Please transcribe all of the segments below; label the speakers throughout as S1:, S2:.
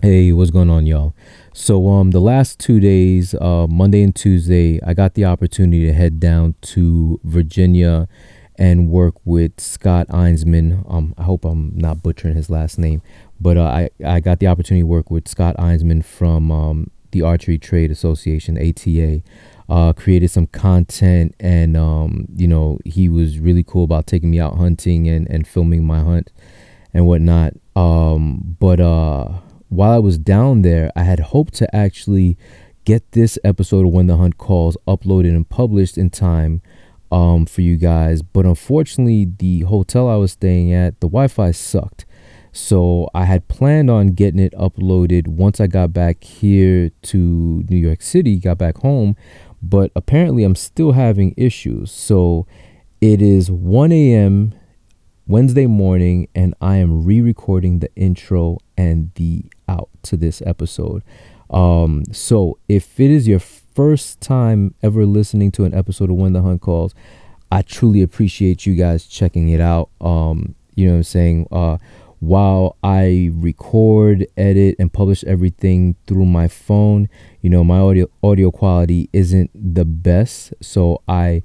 S1: Hey, what's going on, y'all? So, um, the last two days, uh, Monday and Tuesday, I got the opportunity to head down to Virginia and work with Scott Einsman. Um, I hope I'm not butchering his last name, but uh, I I got the opportunity to work with Scott Einsman from um, the Archery Trade Association (ATA). Uh, created some content, and um, you know, he was really cool about taking me out hunting and and filming my hunt and whatnot. Um, but uh while I was down there, I had hoped to actually get this episode of When the Hunt Calls uploaded and published in time um, for you guys. But unfortunately, the hotel I was staying at, the Wi Fi sucked. So I had planned on getting it uploaded once I got back here to New York City, got back home. But apparently, I'm still having issues. So it is 1 a.m. Wednesday morning, and I am re recording the intro and the out to this episode. Um, so if it is your first time ever listening to an episode of When the Hunt Calls, I truly appreciate you guys checking it out. Um, you know what I'm saying? Uh, while I record, edit, and publish everything through my phone, you know, my audio audio quality isn't the best. So I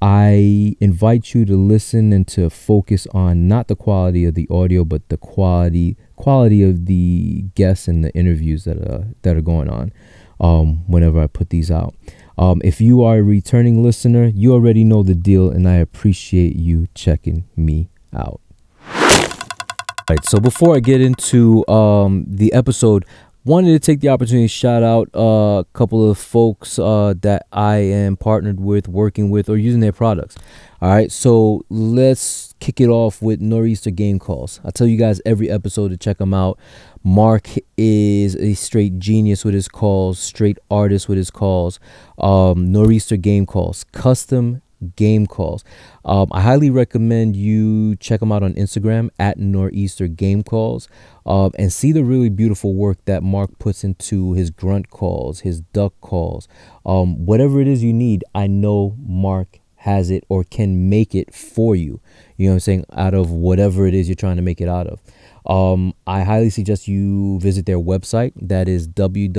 S1: I invite you to listen and to focus on not the quality of the audio, but the quality quality of the guests and the interviews that are that are going on. Um, whenever I put these out. Um, if you are a returning listener, you already know the deal, and I appreciate you checking me out. All right, so before I get into um, the episode, wanted to take the opportunity to shout out uh, a couple of folks uh, that I am partnered with, working with, or using their products. All right, so let's kick it off with Nor'easter Game Calls. I tell you guys every episode to check them out. Mark is a straight genius with his calls, straight artist with his calls. Um, Nor'easter Game Calls, custom game calls. Um, I highly recommend you check them out on Instagram at Nor'easter Game Calls um, and see the really beautiful work that Mark puts into his grunt calls, his duck calls. Um, whatever it is you need, I know Mark has it or can make it for you. You know what I'm saying? Out of whatever it is you're trying to make it out of. Um, I highly suggest you visit their website. That is www.nor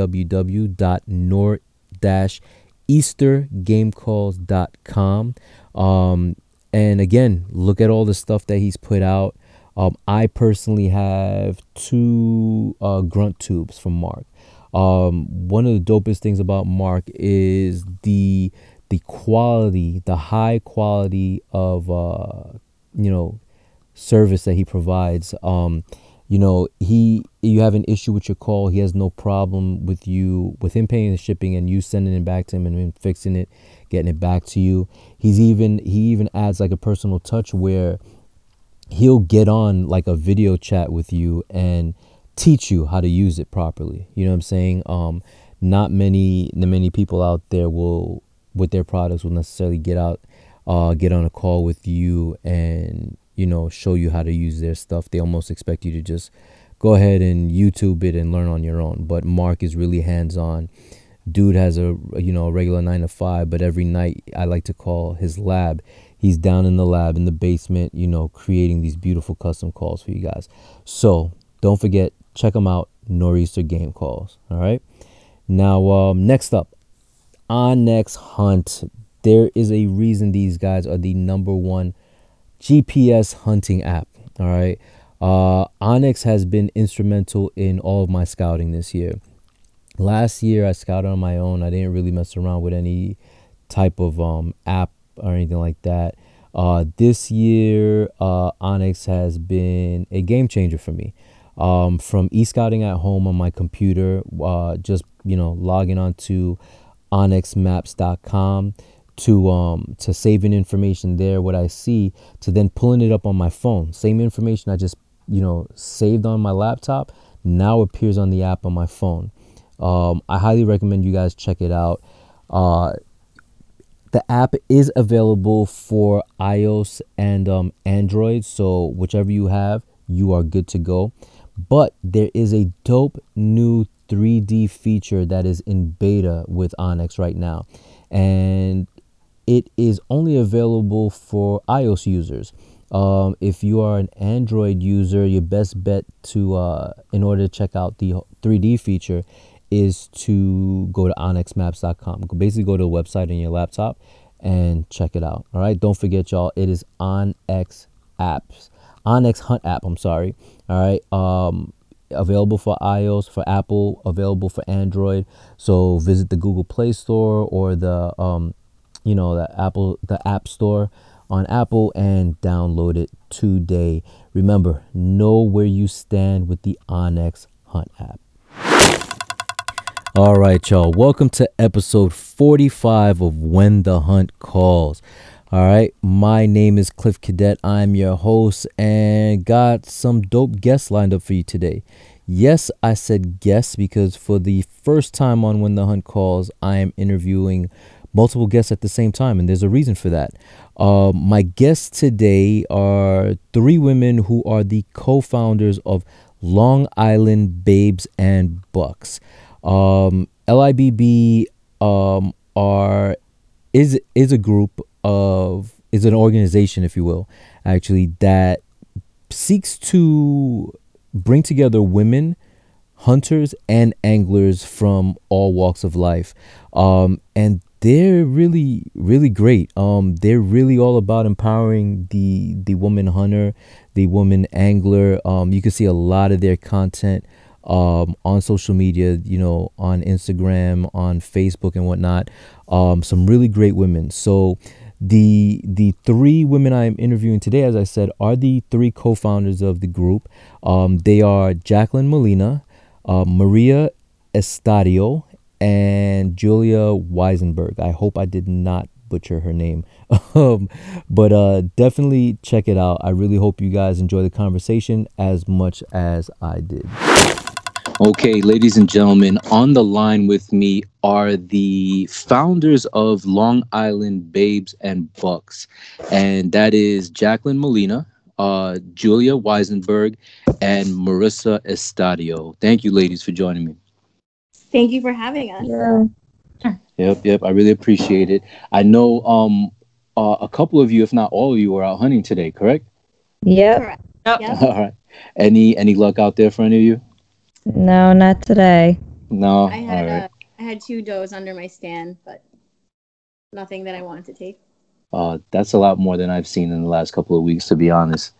S1: eastergamecalls.com. Um, and again, look at all the stuff that he's put out. Um, I personally have two uh, grunt tubes from Mark. Um, one of the dopest things about Mark is the the quality, the high quality of uh, you know service that he provides. Um, you know he you have an issue with your call he has no problem with you with him paying the shipping and you sending it back to him and him fixing it getting it back to you. He's even he even adds like a personal touch where he'll get on like a video chat with you and teach you how to use it properly. You know what i'm saying? Um not many the many people out there will with their products will necessarily get out uh get on a call with you and you know, show you how to use their stuff. They almost expect you to just go ahead and YouTube it and learn on your own. But Mark is really hands on. Dude has a you know a regular nine to five, but every night I like to call his lab. He's down in the lab in the basement, you know, creating these beautiful custom calls for you guys. So don't forget, check them out. Nor'easter Game Calls. All right. Now, um, next up, onX Hunt. There is a reason these guys are the number one GPS hunting app. All right. Uh, onX has been instrumental in all of my scouting this year. Last year, I scouted on my own. I didn't really mess around with any type of um, app or anything like that. Uh, this year, uh, onX has been a game changer for me. Um, from e-scouting at home on my computer, uh, just you know logging on to onxmaps.com to um to saving information there what i see to then pulling it up on my phone. Same information i just you know saved on my laptop now appears on the app on my phone. Um, i highly recommend you guys check it out. Uh, the app is available for ios and um, android so whichever you have you are good to go. But there is a dope new 3d feature that is in beta with onX right now. And it is only available for iOS users. Um, if you are an Android user, your best bet to uh, in order to check out the 3D feature is to go to onxmaps.com. Basically, go to the website on your laptop and check it out. All right. Don't forget, y'all. It is OnX apps, OnX Hunt app. I'm sorry. All right. Um, available for iOS, for Apple, available for Android. So visit the Google Play Store or the um, you know, the Apple the App Store on Apple and download it today. Remember, know where you stand with the onX Hunt app. All right, y'all. Welcome to episode 45 of When the Hunt Calls. All right, my name is Cliff Cadet. I'm your host and got some dope guests lined up for you today. Yes, I said guests because for the first time on When the Hunt Calls, I am interviewing multiple guests at the same time, and there's a reason for that. Uh, my guests today are three women who are the co founders of Long Island Babes and Bucks. Um, LIBB um, are is is a group of is an organization, if you will, actually that seeks to bring together women hunters and anglers from all walks of life. Um, and they're really really great. Um they're really all about empowering the the woman hunter the woman angler. Um you can see a lot of their content um on social media you know on instagram on facebook and whatnot. Um some really great women. So the the three women I am interviewing today, as I said, are the three co-founders of the group. Um, they are Jacqueline Molina, uh, Maria Estadio, and Julia Weisenberg. I hope I did not butcher her name. um, but uh, definitely check it out. I really hope you guys enjoy the conversation as much as I did. Okay, ladies and gentlemen, on the line with me are the founders of Long Island Babes and Bucks, and that is Jacqueline Molina, uh, Julia Weisenberg, and Marissa Estadio. Thank you, ladies, for joining me.
S2: Thank you for having us.
S1: Yeah. Yep, yep. I really appreciate it. I know um uh, a couple of you, if not all of you, are out hunting today, correct?
S3: Yep. Correct.
S1: Yep. all right. Any any luck out there for any of you?
S3: No, not today.
S1: No.
S2: I had right. uh, I had two does under my stand, but nothing that I wanted to take.
S1: Uh, that's a lot more than I've seen in the last couple of weeks, to be honest.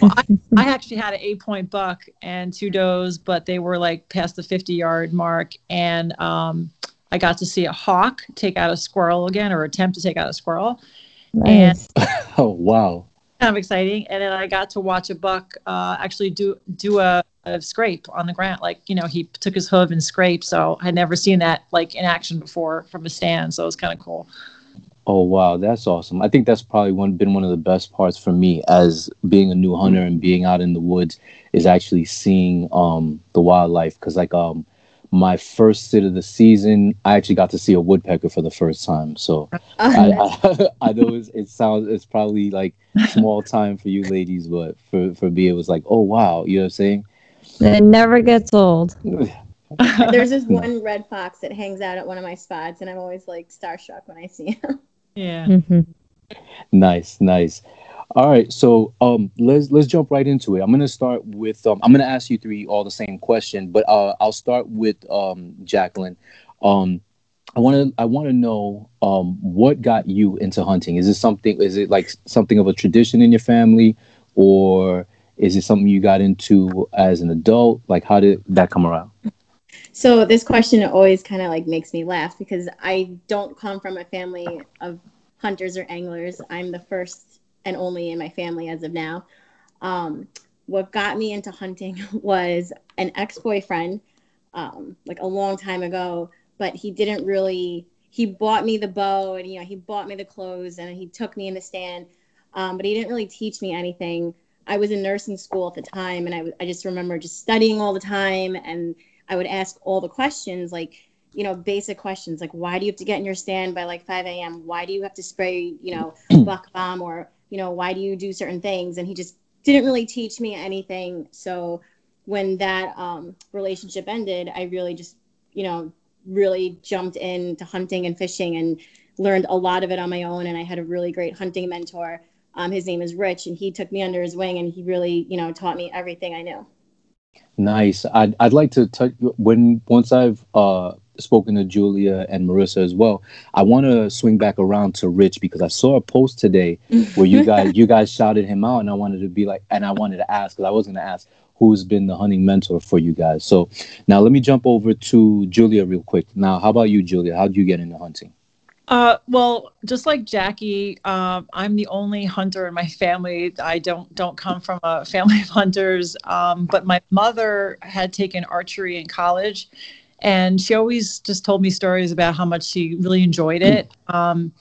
S4: Well, I, I, actually had an eight point buck and two does, but they were like past the 50 yard mark. And um, I got to see a hawk take out a squirrel again or attempt to take out a squirrel.
S3: Nice.
S1: And oh, wow.
S4: Kind of exciting. And then I got to watch a buck uh, actually do do a, a, scrape on the ground. Like, you know, he took his hoof and scraped. So I would never seen that like in action before from a stand. So it was kind of cool.
S1: Oh wow, that's awesome. I think that's probably one been one of the best parts for me as being a new hunter and being out in the woods is actually seeing um the wildlife cuz like um my first sit of the season, I actually got to see a woodpecker for the first time. So I, I, I, know it sounds it's probably like small time for you ladies, but for for me it was like, oh wow, you know what I'm saying?
S3: It never gets old.
S2: There's this one red fox that hangs out at one of my spots, and I'm always like starstruck when I see him.
S4: Yeah. Mm-hmm.
S1: Nice, nice. All right, so um, let's let's jump right into it. I'm gonna start with um, I'm gonna ask you three all the same question, but uh, I'll start with um, Jacqueline. Um, I want to I want to know um, what got you into hunting. Is it something? Is it like something of a tradition in your family, or is it something you got into as an adult? Like, how did that come around?
S2: So this question always kind of like makes me laugh because I don't come from a family of hunters or anglers. I'm the first and only in my family as of now. Um, what got me into hunting was an ex-boyfriend, um, like a long time ago, but he didn't really. He bought me the bow and you know he bought me the clothes and he took me in the stand, um, but he didn't really teach me anything. I was in nursing school at the time, and I, I just remember just studying all the time and I would ask all the questions like, you know, basic questions like why do you have to get in your stand by like 5 a.m.? Why do you have to spray, you know, buck bomb or, you know, why do you do certain things? And he just didn't really teach me anything. So when that um, relationship ended, I really just, you know, really jumped into hunting and fishing and learned a lot of it on my own. And I had a really great hunting mentor Um, his name is Rich, and he took me under his wing, and he really, you know, taught me everything I knew.
S1: Nice. I'd I'd like to touch when once I've uh spoken to Julia and Marissa as well. I want to swing back around to Rich because I saw a post today where you guys you guys shouted him out, and I wanted to be like, and I wanted to ask because I was going to ask who's been the hunting mentor for you guys. So now let me jump over to Julia real quick. Now, how about you, Julia? How did you get into hunting?
S4: Uh, well, just like Jackie, um, I'm the only hunter in my family. I don't don't come from a family of hunters. Um, but my mother had taken archery in college, and she always just told me stories about how much she really enjoyed it. Um,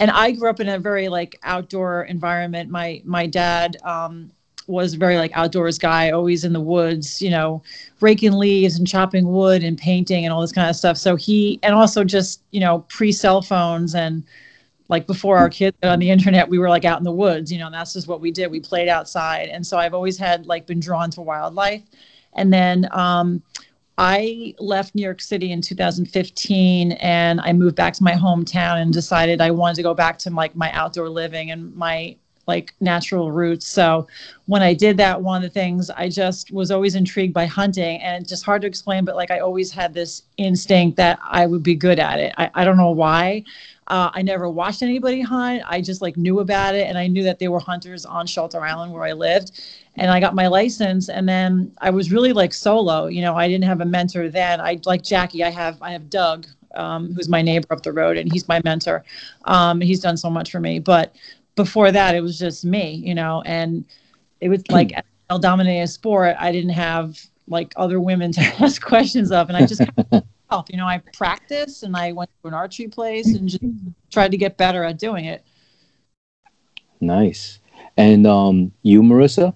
S4: and I grew up in a very like outdoor environment. My my dad um, was very like outdoors guy, always in the woods, you know, raking leaves and chopping wood and painting and all this kind of stuff. So he, and also just, you know, pre cell phones and like before our kids on the internet, we were like out in the woods, you know, and that's just what we did. We played outside. And so I've always had like been drawn to wildlife. And then, um, I left New York City in 2015 and I moved back to my hometown and decided I wanted to go back to like my outdoor living and my like natural roots. So when I did that, one of the things I just was always intrigued by hunting and just hard to explain, but like I always had this instinct that I would be good at it. I, I don't know why. Uh, I never watched anybody hunt. I just like knew about it and I knew that they were hunters on Shelter Island where I lived. And I got my license and then I was really like solo. You know, I didn't have a mentor then. I like Jackie, I have I have Doug, um, who's my neighbor up the road, and he's my mentor. Um, he's done so much for me. But before that, it was just me, you know, and it was like i'll dominate a sport. I didn't have like other women to ask questions of, and I just, you know, I practiced and I went to an archery place and just tried to get better at doing it.
S1: Nice. And um, you, Marissa?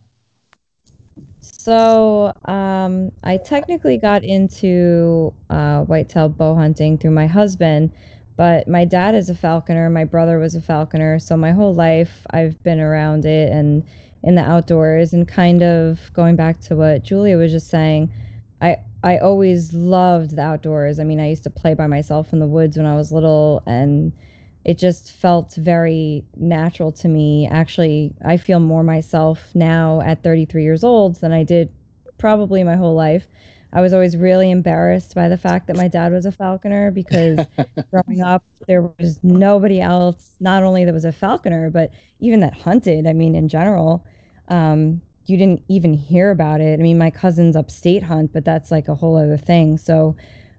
S3: So um, I technically got into uh, whitetail bow hunting through my husband, but my dad is a falconer, my brother was a falconer, so my whole life I've been around it and in the outdoors and kind of going back to what Julia was just saying, I I always loved the outdoors. I mean, I used to play by myself in the woods when I was little and it just felt very natural to me. Actually, I feel more myself now at 33 years old than I did probably my whole life. I was always really embarrassed by the fact that my dad was a falconer because growing up there was nobody else not only that was a falconer but even that hunted. I mean in general, um, you didn't even hear about it. I mean my cousins upstate hunt, but that's like a whole other thing. So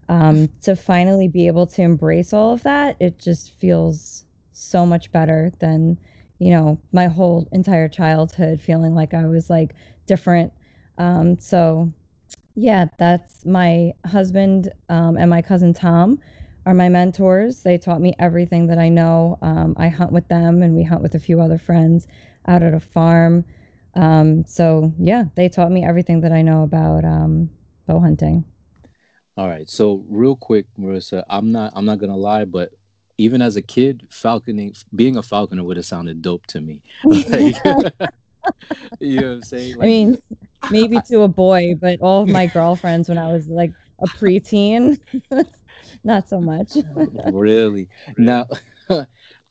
S3: um, to finally be able to embrace all of that, it just feels so much better than you know my whole entire childhood feeling like I was like different. Um, so yeah, that's my husband um, and my cousin Tom are my mentors. They taught me everything that I know. Um, I hunt with them, and we hunt with a few other friends out at a farm. Um, so yeah, they taught me everything that I know about um, bow hunting.
S1: All right. So real quick, Marissa, I'm not I'm not gonna lie, but even as a kid, falconing being a falconer would have sounded dope to me. Like, you know what I'm saying?
S3: Like, I mean, maybe to a boy, but all of my girlfriends when I was like a preteen, not so much.
S1: really? Now,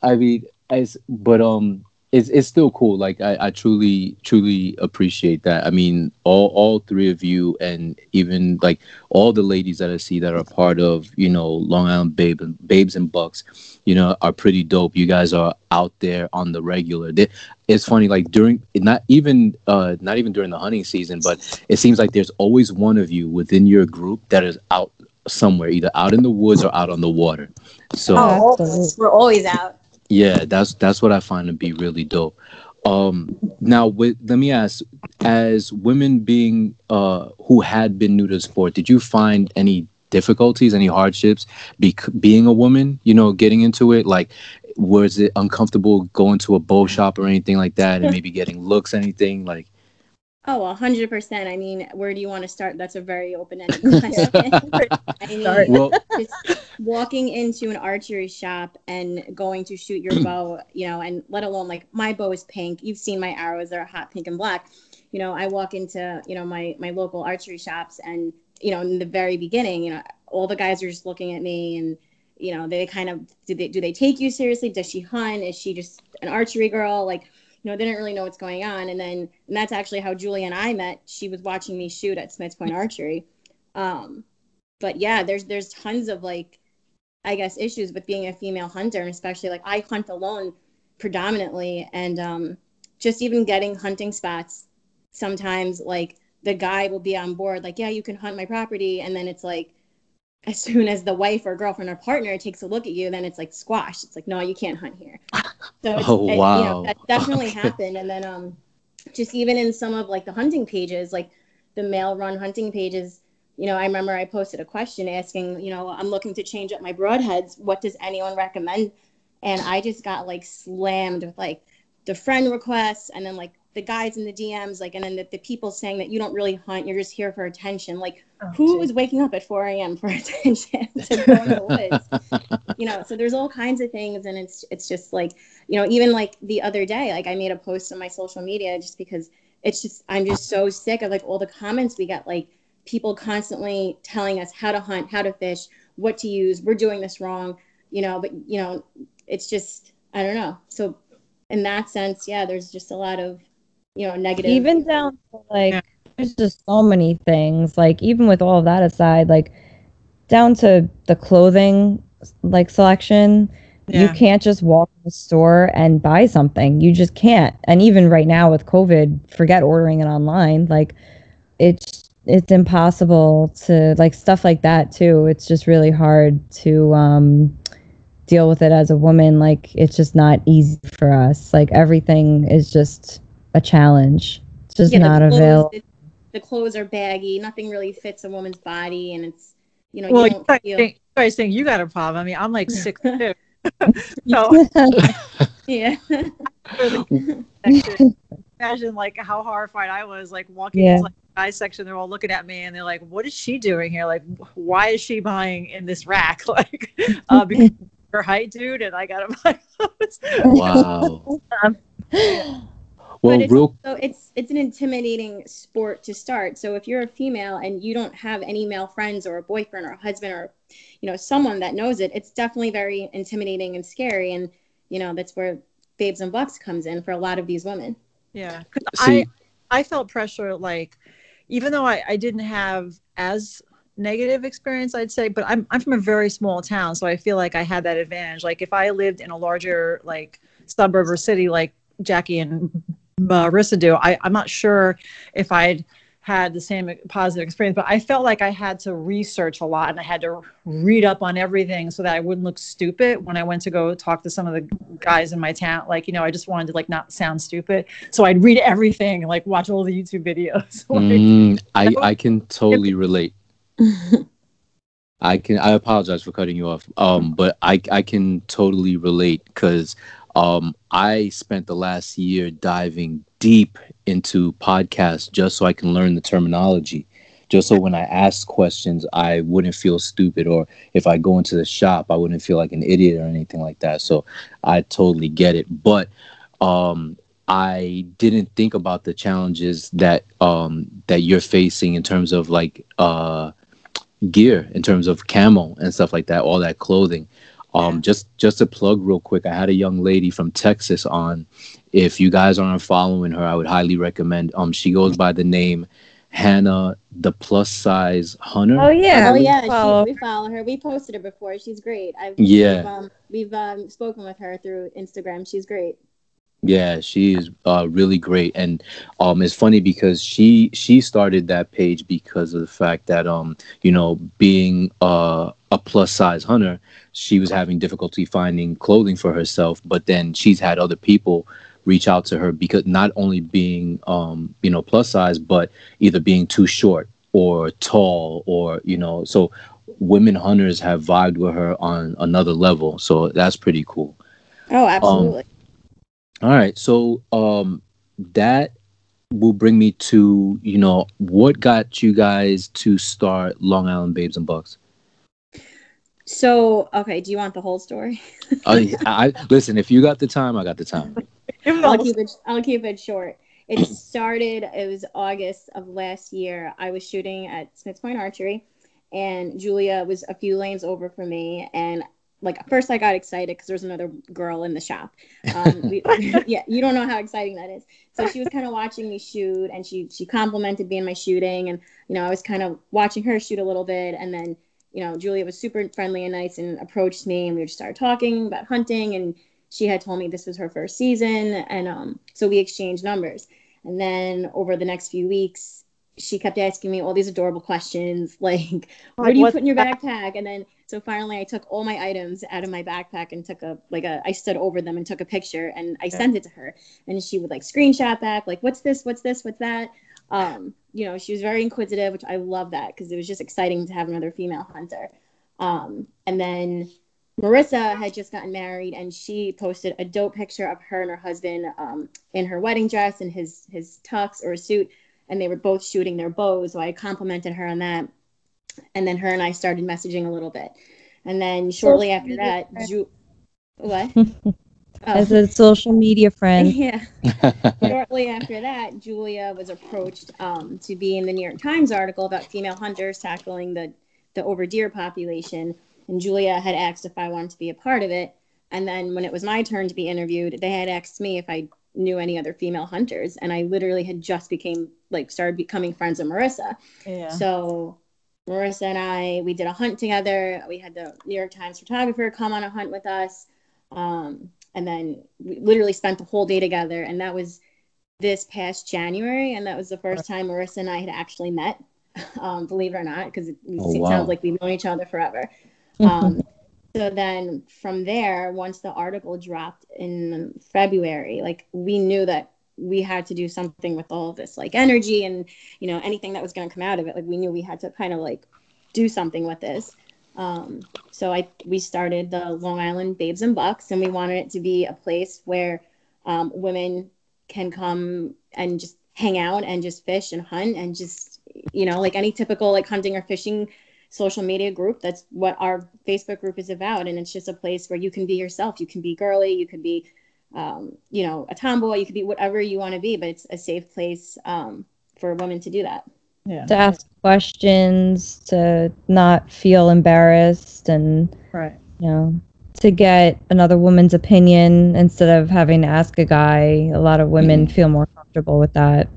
S1: I mean, as but um, it's it's still cool. Like I, I truly truly appreciate that. I mean, all all three of you, and even like all the ladies that I see that are part of you know Long Island Babe and Babes and Bucks, you know, are pretty dope. You guys are out there on the regular. They, it's funny, like during not even uh not even during the hunting season, but it seems like there's always one of you within your group that is out somewhere, either out in the woods or out on the water. So
S2: oh, we're always out
S1: yeah that's that's what i find to be really dope um now with let me ask as women being uh who had been new to the sport did you find any difficulties any hardships be, being a woman you know getting into it like was it uncomfortable going to a bow shop or anything like that and maybe getting looks anything like
S2: Oh, 100%. I mean, where do you want to start? That's a very open-ended question. I mean, well, just walking into an archery shop and going to shoot your bow, you know, and let alone like my bow is pink. You've seen my arrows; they're hot pink and black. You know, I walk into you know my my local archery shops, and you know, in the very beginning, you know, all the guys are just looking at me and you know they kind of do they do they take you seriously does she hunt is she just an archery girl like you know, they didn't really know what's going on. And then, and that's actually how Julie and I met. She was watching me shoot at Smith's Point Archery. Um, but yeah, there's there's tons of like, I guess, issues with being a female hunter, and especially like I hunt alone predominantly, and um, just even getting hunting spots. Sometimes like the guy will be on board, like, yeah, you can hunt my property, and then it's like as soon as the wife or girlfriend or partner takes a look at you, then it's like squash. It's like, no, you can't hunt here. So it's,
S1: Oh,
S2: it-
S1: wow.
S2: you know, that definitely happened. And then um, just even in some of like the hunting pages, like the male run hunting pages, you know, I remember I posted a question asking, you know, I'm looking to change up my broadheads. What does anyone recommend? And I just got like slammed with like the friend requests and then like the guys in the DMs, like, and then the, the people saying that you don't really hunt, you're just here for attention. Like,
S4: Oh,
S2: who
S4: geez.
S2: is waking up at 4 a.m. for attention to go in the woods? you know, so there's all kinds of things, and it's it's just like, you know, even like the other day, like I made a post on my social media just because it's just I'm just so sick of like all the comments we get, like people constantly telling us how to hunt, how to fish, what to use, we're doing this wrong, you know, but you know, it's just I don't know. So in that sense, yeah, there's just a lot of you know negative.
S3: even down to like
S4: Yeah.
S3: there's just so many things like even with all of that aside like down to the clothing like selection you can't just walk in the store and buy something. You just can't. And even right now with covid forget ordering it online like it's it's impossible to like stuff like that too. It's just really hard to um deal with it as a woman. Like it's just not easy for us. Like everything is just a challenge it's just
S2: Yeah,
S3: not available
S2: The, the clothes are baggy. Nothing really fits a woman's body, and it's you know
S4: Well,
S2: you
S4: you
S2: don't
S4: guys,
S2: feel.
S4: think, you guys think you got a problem. I mean, I'm like six two. so
S2: Yeah.
S4: imagine like how horrified I was, like walking
S3: Yeah.
S4: into like the guys section. They're all looking at me and they're like, "What is she doing here? Like, why is she buying in this rack? Like, uh, because her height, dude." And I got to buy clothes.
S1: wow. Well,
S2: but it's,
S1: real
S2: so it's it's an intimidating sport to start. So if you're a female and you don't have any male friends or a boyfriend or a husband or you know someone that knows it, it's definitely very intimidating and scary. And you know that's where Babes and Bucks comes in for a lot of these women.
S4: Yeah,
S1: See-
S4: I I felt pressure like, even though I, I didn't have as negative experience, I'd say, but I'm I'm from a very small town, so I feel like I had that advantage. Like if I lived in a larger like suburb or city, like Jackie and Marissa do, I I'm not sure if I'd had the same positive experience, but I felt like I had to research a lot and I had to read up on everything so that I wouldn't look stupid when I went to go talk to some of the guys in my town. Like, you know, I just wanted to like not sound stupid. So I'd read everything and like watch all the YouTube videos. Like,
S1: Mm, I I can totally relate. I can. I apologize for cutting you off. Um, but I I can totally relate because um I spent the last year diving deep into podcasts just so I can learn the terminology. Just so when I ask questions, I wouldn't feel stupid, or if I go into the shop, I wouldn't feel like an idiot or anything like that. So I totally get it. But um, I didn't think about the challenges that um that you're facing in terms of like uh gear, in terms of camo and stuff like that, all that clothing. Um just just a plug real quick, I had a young lady from Texas on. If you guys aren't following her, I would highly recommend. Um she goes by the name Hannah the plus size hunter.
S3: oh yeah
S2: oh yeah,
S3: follow.
S2: she, we follow her. We posted her before. She's great. I've
S1: Yeah.
S2: We've, um, we've um, spoken with her through Instagram. She's great.
S1: Yeah, she is uh, really great, and um, it's funny because she she started that page because of the fact that um, you know, being uh, a plus size hunter, she was having difficulty finding clothing for herself. But then she's had other people reach out to her because not only being um, you know, plus size, but either being too short or tall, or you know, so women hunters have vibed with her on another level. So that's pretty cool.
S2: Oh, absolutely.
S1: All right. So um that will bring me to, you know, what got you guys to start Long Island Babes and Bucks?
S2: so okay, do you want the whole story?
S1: I, I listen, if you got the time, I got the time.
S2: I'll keep it. I'll keep it short. It started. It was August of last year. I was shooting at Smiths Point Archery, and Julia was a few lanes over from me. And like first I got excited because there was another girl in the shop. Um, we, yeah, you don't know how exciting that is. So she was kind of watching me shoot, and she she complimented me in my shooting, and you know I was kind of watching her shoot a little bit, and then you know Julia was super friendly and nice and approached me, and we just started talking about hunting, and she had told me this was her first season, and um, so we exchanged numbers, and then over the next few weeks. She kept asking me all these adorable questions, like, "Where do you put in your backpack?" And then so finally, I took all my items out of my backpack and took a like a. I stood over them and took a picture and I sent it to her, and she would like screenshot back like, "What's this? What's this? What's that?" Um, you know, she was very inquisitive, which I love that because it was just exciting to have another female hunter. Um, and then Marissa had just gotten married, and she posted a dope picture of her and her husband um, in her wedding dress and his his tux or suit, and they were both shooting their bows. So I complimented her on that and then her and I started messaging a little bit. And then shortly after that, Ju- what?
S3: As a social media friend.
S2: yeah. shortly after that, Julia was approached um, to be in the New York Times article about female hunters tackling the the over deer population. And Julia had asked if I wanted to be a part of it. And then when it was my turn to be interviewed, they had asked me if I knew any other female hunters, and I literally had just became like started becoming friends with Marissa.
S4: Yeah.
S2: So Marissa and I, we did a hunt together. We had the New York Times photographer come on a hunt with us. Um, and then we literally spent the whole day together. And that was this past January. And that was the first time Marissa and I had actually met, um, believe it or not, because it,
S1: Oh, wow.
S2: sounds like we've known each other forever. Um, so then from there, once the article dropped in February, like we knew that we had to do something with all this like energy and you know anything that was going to come out of it. Like we knew we had to kind of like do something with this. Um, so i we started the long island babes and bucks and we wanted it to be a place where um, women can come and just hang out and just fish and hunt and just you know like any typical like hunting or fishing social media group that's what our facebook group is about. And it's just a place where you can be yourself. You can be girly you can be um, you know, a tomboy, you could be whatever you want to be, but it's a safe place um, for women to do that.
S4: Yeah.
S3: To ask questions, to not feel embarrassed, and,
S4: Right.
S3: you know, to get another woman's opinion instead of having to ask a guy. A lot of women feel more comfortable with that.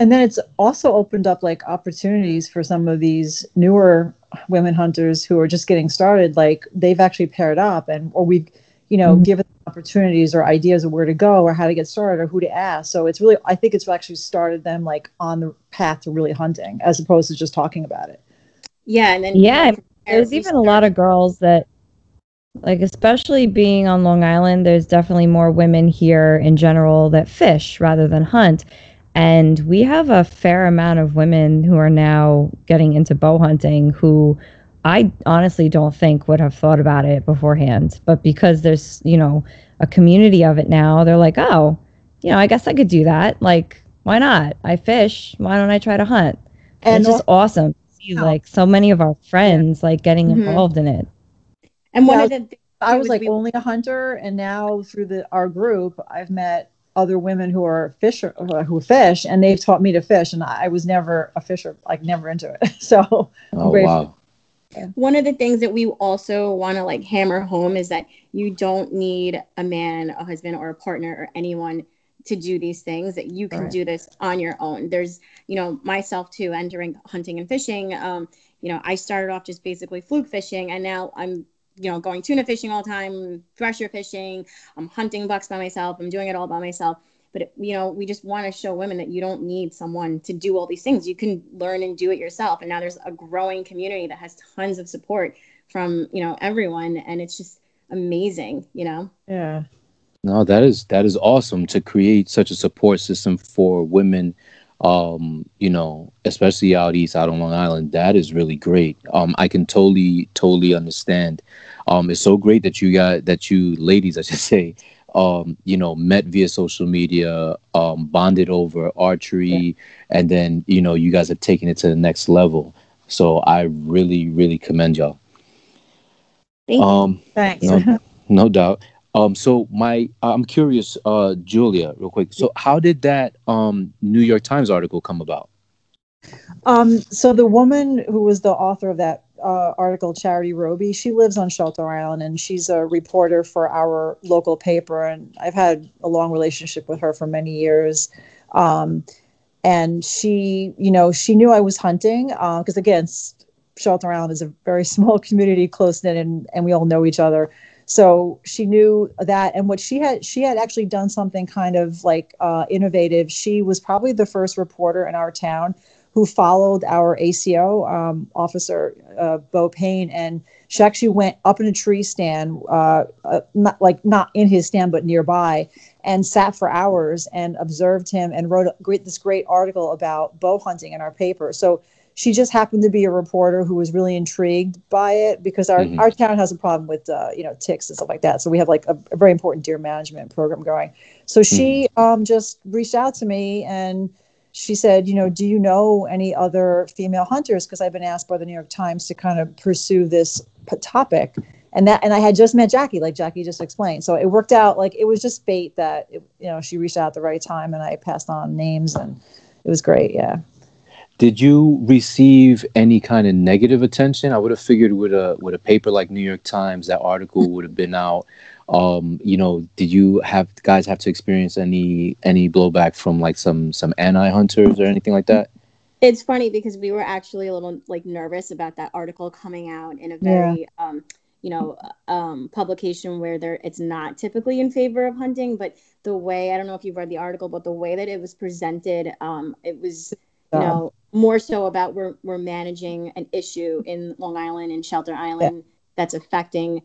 S4: And then it's also opened up like opportunities for some of these newer women hunters who are just getting started. Like they've actually paired up and or we've, you know,
S3: Mhm.
S4: given opportunities or ideas of where to go or how to get started or who to ask. So it's really I think it's actually started them like on the path to really hunting as opposed to just talking about it.
S2: Yeah, and then
S3: Yeah,
S2: from there,
S3: There's
S2: we
S3: even a lot of girls that, like, especially being on Long Island, there's definitely more women here in general that fish rather than hunt. And we have a fair amount of women who are now getting into bow hunting who I honestly don't think would have thought about it beforehand. But because there's, you know, a community of it now, they're like, oh, you know, I guess I could do that. Like, why not? I fish. Why don't I try to hunt? And
S4: And
S3: it's just awesome to see
S4: Yeah.
S3: like so many of our friends like getting
S2: Mhm.
S3: involved in it.
S2: And one
S4: Yeah,
S2: of the things
S4: I was like
S2: we-
S4: only a hunter, and now through the our group, I've met other women who are fisher who fish, and they've taught me to fish, and I was never a fisher, like never into it. So
S1: Oh
S4: Great.
S1: Wow.
S2: one of the things that we also want to like hammer home is that you don't need a man, a husband, or a partner or anyone to do these things. That you can
S4: Right.
S2: do this on your own. There's, you know, myself too, entering hunting and fishing. Um, you know, I started off just basically fluke fishing, and now I'm, you know, going tuna fishing all the time, thresher fishing. I'm hunting bucks by myself. I'm doing it all by myself. But it, you know, we just want to show women that you don't need someone to do all these things. You can learn and do it yourself. And now there's a growing community that has tons of support from you know everyone, and it's just amazing. You know.
S4: yeah,
S1: No, that is that is awesome to create such a support system for women. Um, you know, especially out east, out on Long Island. That is really great. Um, I can totally, totally understand. Um, it's so great that you got that you ladies, I should say, um, you know, met via social media, um, bonded over archery, and then you know, you guys have taken it to the next level. So I really, really commend y'all.
S2: Thank.
S1: Um,
S4: thanks.
S1: No. no doubt. Um, so my, I'm curious, uh, Julia, real quick. So how did that um New York Times article come about?
S4: Um, so the woman who was the author of that uh, article, Charity Robey. She lives on Shelter Island, and she's a reporter for our local paper. And I've had a long relationship with her for many years. Um, and she, you know, she knew I was hunting because, uh, again, Shelter Island is a very small community, close knit, and and we all know each other. So she knew that, and what she had, she had actually done something kind of like uh, innovative. She was probably the first reporter in our town who followed our ACO um, officer, uh, Beau Payne, and she actually went up in a tree stand, uh, uh, not like not in his stand, but nearby, and sat for hours and observed him and wrote a great, this great article about bow hunting in our paper. So she just happened to be a reporter who was really intrigued by it because our, mm-hmm. our town has a problem with uh, you know ticks and stuff like that so we have like a, a very important deer management program going so she mm-hmm. um, just reached out to me and she said, you know, do you know any other female hunters? Because I've been asked by the New York Times to kind of pursue this topic. And that, and I had just met Jackie, like Jackie just explained. So it worked out like it was just fate that, it, you know, she reached out at the right time and I passed on names and it was great. Yeah.
S1: Did you receive any kind of negative attention? I would have figured with a with a paper like New York Times, that article would have been out um you know did you have guys have to experience any any blowback from like some some anti hunters or anything like that
S2: it's funny because we were actually a little like nervous about that article coming out in a very yeah. um you know um publication where there it's not typically in favor of hunting but the way i don't know if you've read the article but the way that it was presented um it was you know more so about we're we're managing an issue in long island and shelter island yeah. that's affecting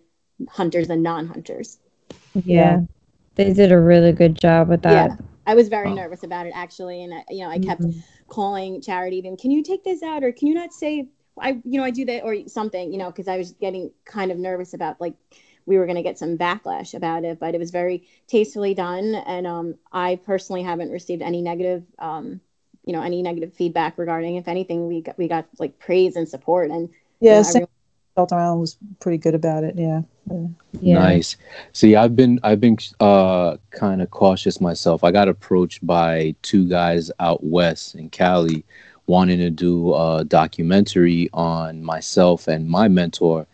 S2: hunters and non-hunters.
S3: Yeah. They did a really good job with that. Yeah.
S2: I was very nervous about it actually and I, you know I kept mm-hmm. calling charity even can you take this out or can you not say I you know I do that or something you know because I was getting kind of nervous about like we were going to get some backlash about it but it was very tastefully done and um, I personally haven't received any negative um, you know any negative feedback regarding if anything we got we got like praise and support and
S4: yes you know, Shelter Island was pretty good about it. Yeah.
S1: yeah. Nice. See, I've been I've been uh kind of cautious myself. I got approached by two guys out west in Cali wanting to do a documentary on myself and my mentor.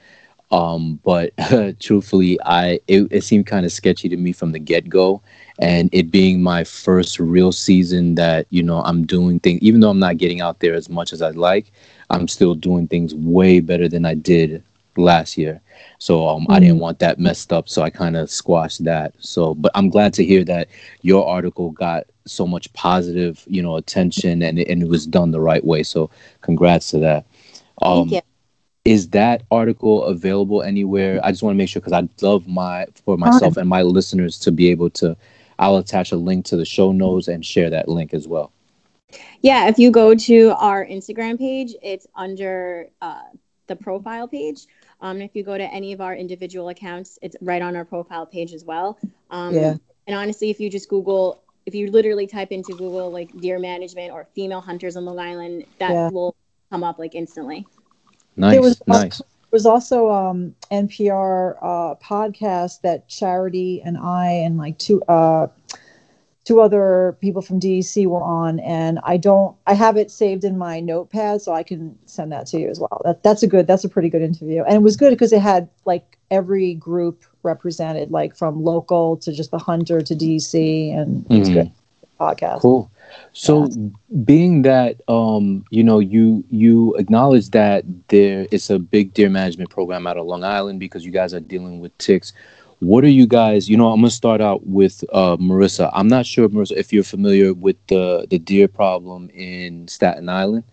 S1: Um, but uh, truthfully, I it, it seemed kind of sketchy to me from the get go, and it being my first real season that you know I'm doing things, even though I'm not getting out there as much as I'd like. I'm still doing things way better than I did last year. So um, mm-hmm. I didn't mm. want that messed up. So I kind of squashed that. So, but I'm glad to hear that your article got so much positive, you know, attention and it, and it was done the right way. So congrats to that. Um, Thank you. Is that article available anywhere? I just want to make sure because I'd love my for myself and my listeners to be able to. I'll attach a link to the show notes and share that link as well.
S2: Yeah, if you go to our Instagram page, it's under uh, the profile page. Um, if you go to any of our individual accounts, it's right on our profile page as well. Um, yeah. And honestly, if you just Google, if you literally type into Google like deer management or female hunters on Long Island, that yeah. will come up like instantly.
S1: Nice. There was nice.
S4: Was also um, NPR uh, podcast that Charity and I and like two uh, two other people from DEC were on, and I don't, I have it saved in my notepad, so I can send that to you as well. That that's a good, that's a pretty good interview, and it was good because it had like every group represented, like from local to just the hunter to DEC, and it's mm-hmm. good podcast.
S1: Cool. So, yeah. being that um, you know, you you acknowledge that there is a big deer management program out of Long Island because you guys are dealing with ticks what are you guys you know i'm gonna start out with uh, marissa i'm not sure marissa if you're familiar with the the deer problem in staten island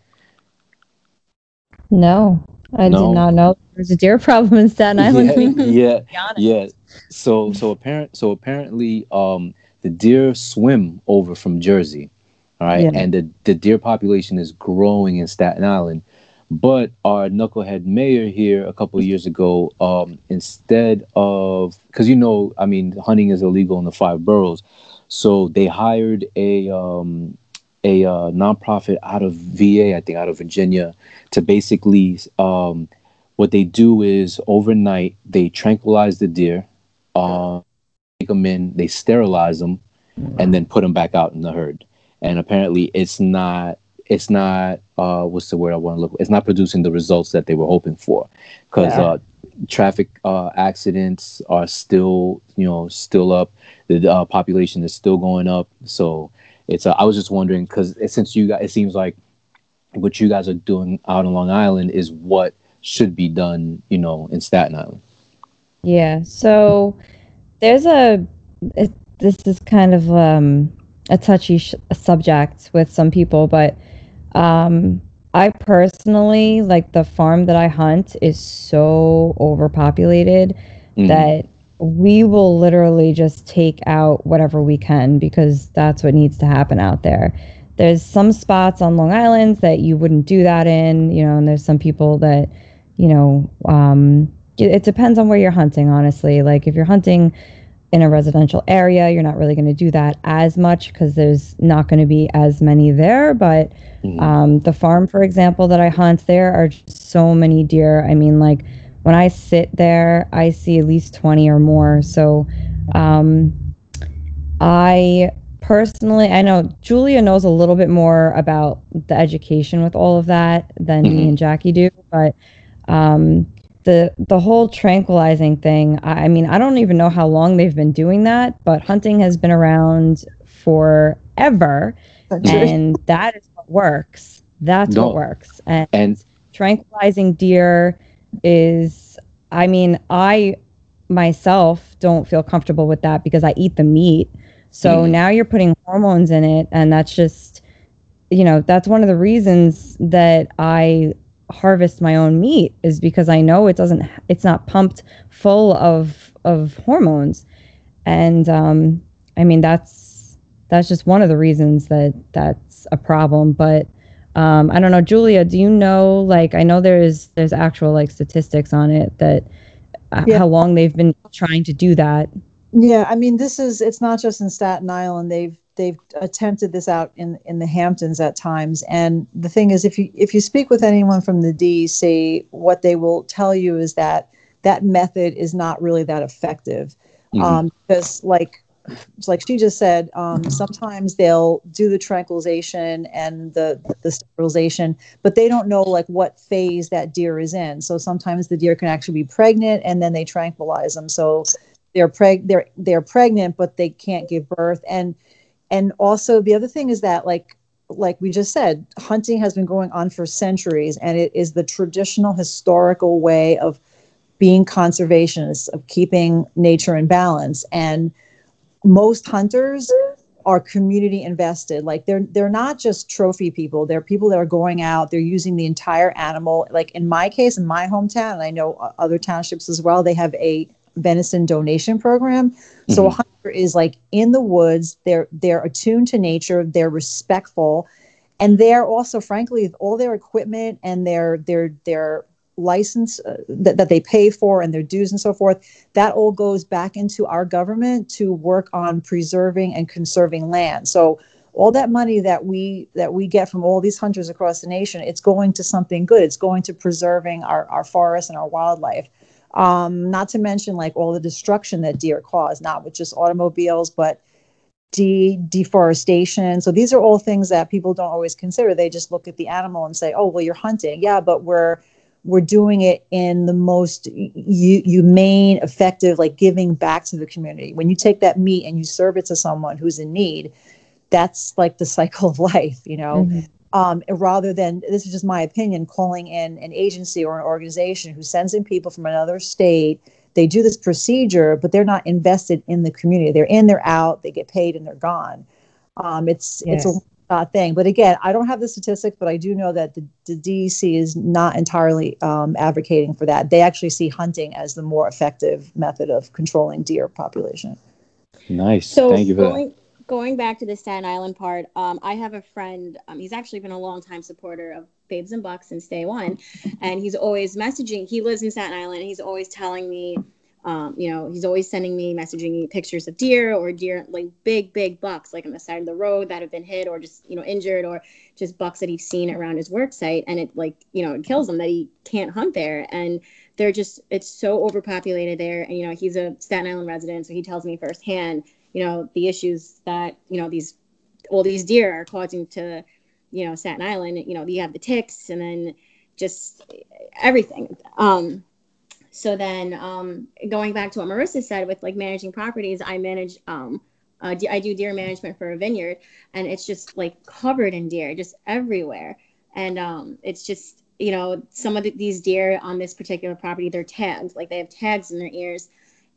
S3: no i no. did not know there's a deer problem in staten island
S1: yeah yeah, yeah so so apparent so apparently um the deer swim over from jersey all right? Yeah. and the the deer population is growing in staten island. But our knucklehead mayor here a couple years ago, um, instead of because you know, I mean, hunting is illegal in the five boroughs, so they hired a um, a uh, nonprofit out of VA, I think, out of Virginia, to basically um, what they do is overnight they tranquilize the deer, take them in, they sterilize them, and then put them back out in the herd. And apparently, it's not it's not uh what's the word I want to look it's not producing the results that they were hoping for because
S3: Yeah.
S1: uh traffic uh accidents are still you know still up the uh, population is still going up so it's uh, I was just wondering because since you guys it seems like what you guys are doing out on Long Island is what should be done you know in Staten Island
S3: Yeah. So there's a it, this is kind of um, a touchy sh- subject with some people, but um, I personally like the farm that I hunt is so overpopulated
S1: Mhm.
S3: that we will literally just take out whatever we can because that's what needs to happen out there. There's some spots on Long Island that you wouldn't do that in, you know, and there's some people that, you know, um, it, depends on where you're hunting, honestly. Like if you're hunting in a residential area, you're not really going to do that as much because there's not going to be as many there. But
S1: Mhm.
S3: um, the farm, for example, that I hunt, there are so many deer. I mean, like when I sit there, I see at least 20 or more. So um, I personally, I know Julia knows a little bit more about the education with all of that than me
S1: Mhm.
S3: and Jackie do, but um, the the whole tranquilizing thing. I, I mean, I don't even know how long they've been doing that, but hunting has been around forever, and that is what works. That's
S1: No.
S3: what works, and
S1: and
S3: tranquilizing deer is i mean i myself don't feel comfortable with that because i eat the meat so
S1: Mhm.
S3: now you're putting hormones in it and that's just you know that's one of the reasons that i harvest my own meat is because i know it doesn't it's not pumped full of of hormones and um i mean that's that's just one of the reasons that that's a problem but um, I don't know, Julia. Do you know? Like, I know there's there's actual like statistics on it that uh,
S4: Yeah.
S3: how long they've been trying to do that.
S4: Yeah, I mean, this is it's not just in Staten Island. They've they've attempted this out in in the Hamptons at times. And the thing is, if you if you speak with anyone from the DEC, what they will tell you is that that method is not really that effective.
S1: Mhm.
S4: Um, because like it's like she just said, um, sometimes they'll do the tranquilization and the the sterilization, but they don't know like what phase that deer is in. So sometimes the deer can actually be pregnant, and then they tranquilize them. So they're preg they're they're pregnant, but they can't give birth. And and also the other thing is that like like we just said, hunting has been going on for centuries, and it is the traditional historical way of being conservationists, of keeping nature in balance. And most hunters are community invested. Like they're they're not just trophy people. They're people that are going out. They're using the entire animal. Like in my case, in my hometown, and I know other townships as well. They have a venison donation program. So a hunter is like in the woods. They're they're attuned to nature. They're respectful, and they're also, frankly, all their equipment and their their their license uh, that, that they pay for and their dues and so forth that all goes back into our government to work on preserving and conserving land so all that money that we that we get from all these hunters across the nation it's going to something good it's going to preserving our, our forests and our wildlife um, not to mention like all the destruction that deer cause not with just automobiles but de- deforestation so these are all things that people don't always consider they just look at the animal and say oh well you're hunting yeah but we're we're doing it in the most hu- humane, effective, like giving back to the community. When you take that meat and you serve it to someone who's in need, that's like the cycle of life, you know.
S3: Mhm.
S4: Um, rather than this is just my opinion, calling in an agency or an organization who sends in people from another state. They do this procedure, but they're not invested in the community. They're in, they're out, they get paid, and they're gone. Um, it's it's a uh, thing. But again, I don't have the statistics, but I do know that the, the DEC is not entirely um, advocating for that. They actually see hunting as the more effective method of controlling deer population.
S1: nice
S2: So
S1: thank you for that
S2: going back to the Staten Island part, um, I have a friend. Um, he's actually been a long time supporter of Babes and Bucks since day one, and he's always messaging. He lives in Staten Island. And he's always telling me, um, you know, he's always sending me messaging me pictures of deer or deer like big big bucks like on the side of the road that have been hit or just you know injured or just bucks that he's seen around his work site, and it like you know it kills him that he can't hunt there and they're just it's so overpopulated there and you know he's a staten island resident so he tells me firsthand you know the issues that you know these all these deer are causing to you know Staten Island, you know you have the ticks and then just everything. Um, so then um, going back to what Marissa said with like managing properties, I manage um, uh, I do deer management for a vineyard, and it's just like covered in deer, just everywhere. And um, it's just you know some of the, these deer on this particular property, they're tagged, like they have tags in their ears.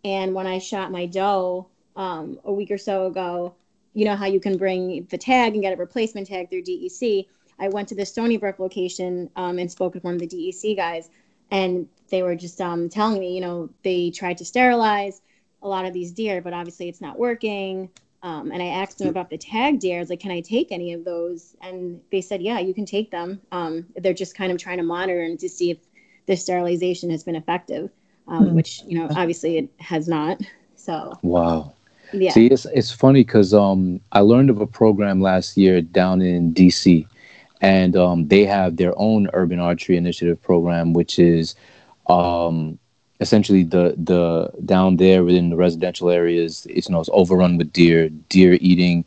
S2: And when I shot my doe um, a week or so ago, you know how you can bring the tag and get a replacement tag through DEC. I went to the Stony Brook location um, and spoke with one of the DEC guys, and they were just um, telling me, you know, they tried to sterilize a lot of these deer, but obviously it's not working. Um, and I asked them about the tag deer. I was like, can I take any of those? And they said, yeah, you can take them. Um, they're just kind of trying to monitor and to see if the sterilization has been effective, um, mm-hmm. which, you know, obviously it has not. So,
S1: wow. Yeah. See, it's, it's funny because um, I learned of a program last year down in DC, and um, they have their own urban archery initiative program, which is um, essentially the the down there within the residential areas it's you know it's overrun with deer deer eating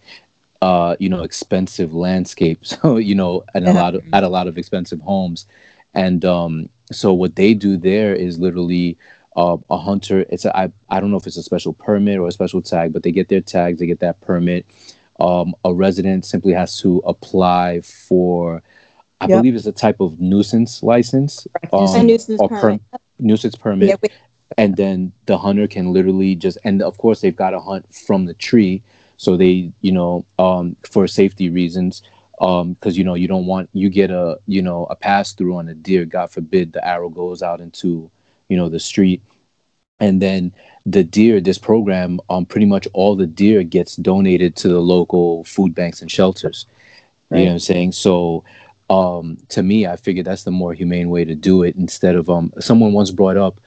S1: uh you know expensive landscapes so you know and a lot of at a lot of expensive homes and um so what they do there is literally uh, a hunter it's a, I, I don't know if it's a special permit or a special tag but they get their tags they get that permit um, a resident simply has to apply for I yep. believe it's a type of nuisance license.
S2: Um, a nuisance permit. Per-
S1: nuisance permit. Yeah, we- and then the hunter can literally just and of course they've got to hunt from the tree so they you know um for safety reasons um because you know you don't want you get a you know a pass through on a deer god forbid the arrow goes out into you know the street and then the deer this program um pretty much all the deer gets donated to the local food banks and shelters right. you know what i'm saying so um, to me, I figured that's the more humane way to do it instead of um, someone once brought up,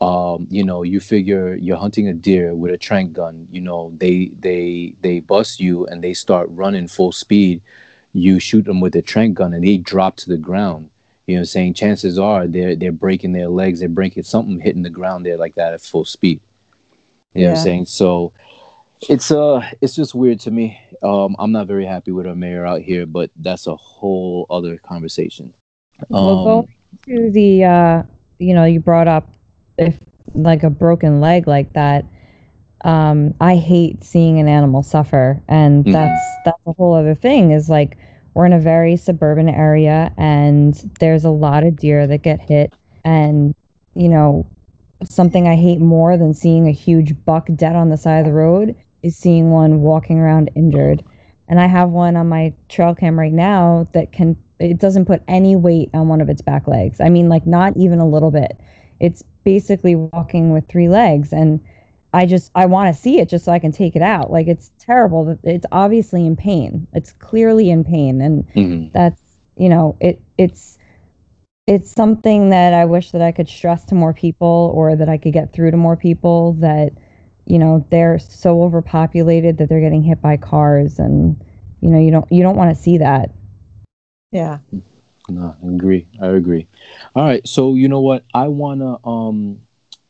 S1: um, you know, you figure you're hunting a deer with a trank gun, you know, they they they bust you and they start running full speed. You shoot them with a trank gun and they drop to the ground. You know, saying chances are they're they're breaking their legs, they're breaking something hitting the ground there like that at full speed. You yeah. know what I'm saying? So it's uh it's just weird to me. Um, I'm not very happy with our mayor out here, but that's a whole other conversation.
S3: Um, we'll go to the uh, you know, you brought up if like a broken leg like that. Um, I hate seeing an animal suffer, and mm-hmm. that's that's a whole other thing. Is like we're in a very suburban area, and there's a lot of deer that get hit, and you know something I hate more than seeing a huge buck dead on the side of the road is seeing one walking around injured. And I have one on my trail cam right now that can it doesn't put any weight on one of its back legs. I mean like not even a little bit. It's basically walking with three legs and I just I want to see it just so I can take it out. Like it's terrible. That it's obviously in pain. It's clearly in pain. And mm-hmm. that's you know, it it's it's something that I wish that I could stress to more people or that I could get through to more people that you know they're so overpopulated that they're getting hit by cars. And you know you don't you don't want to see that.
S4: Yeah.
S1: No i agree. I agree. All right. So you know what? I want to um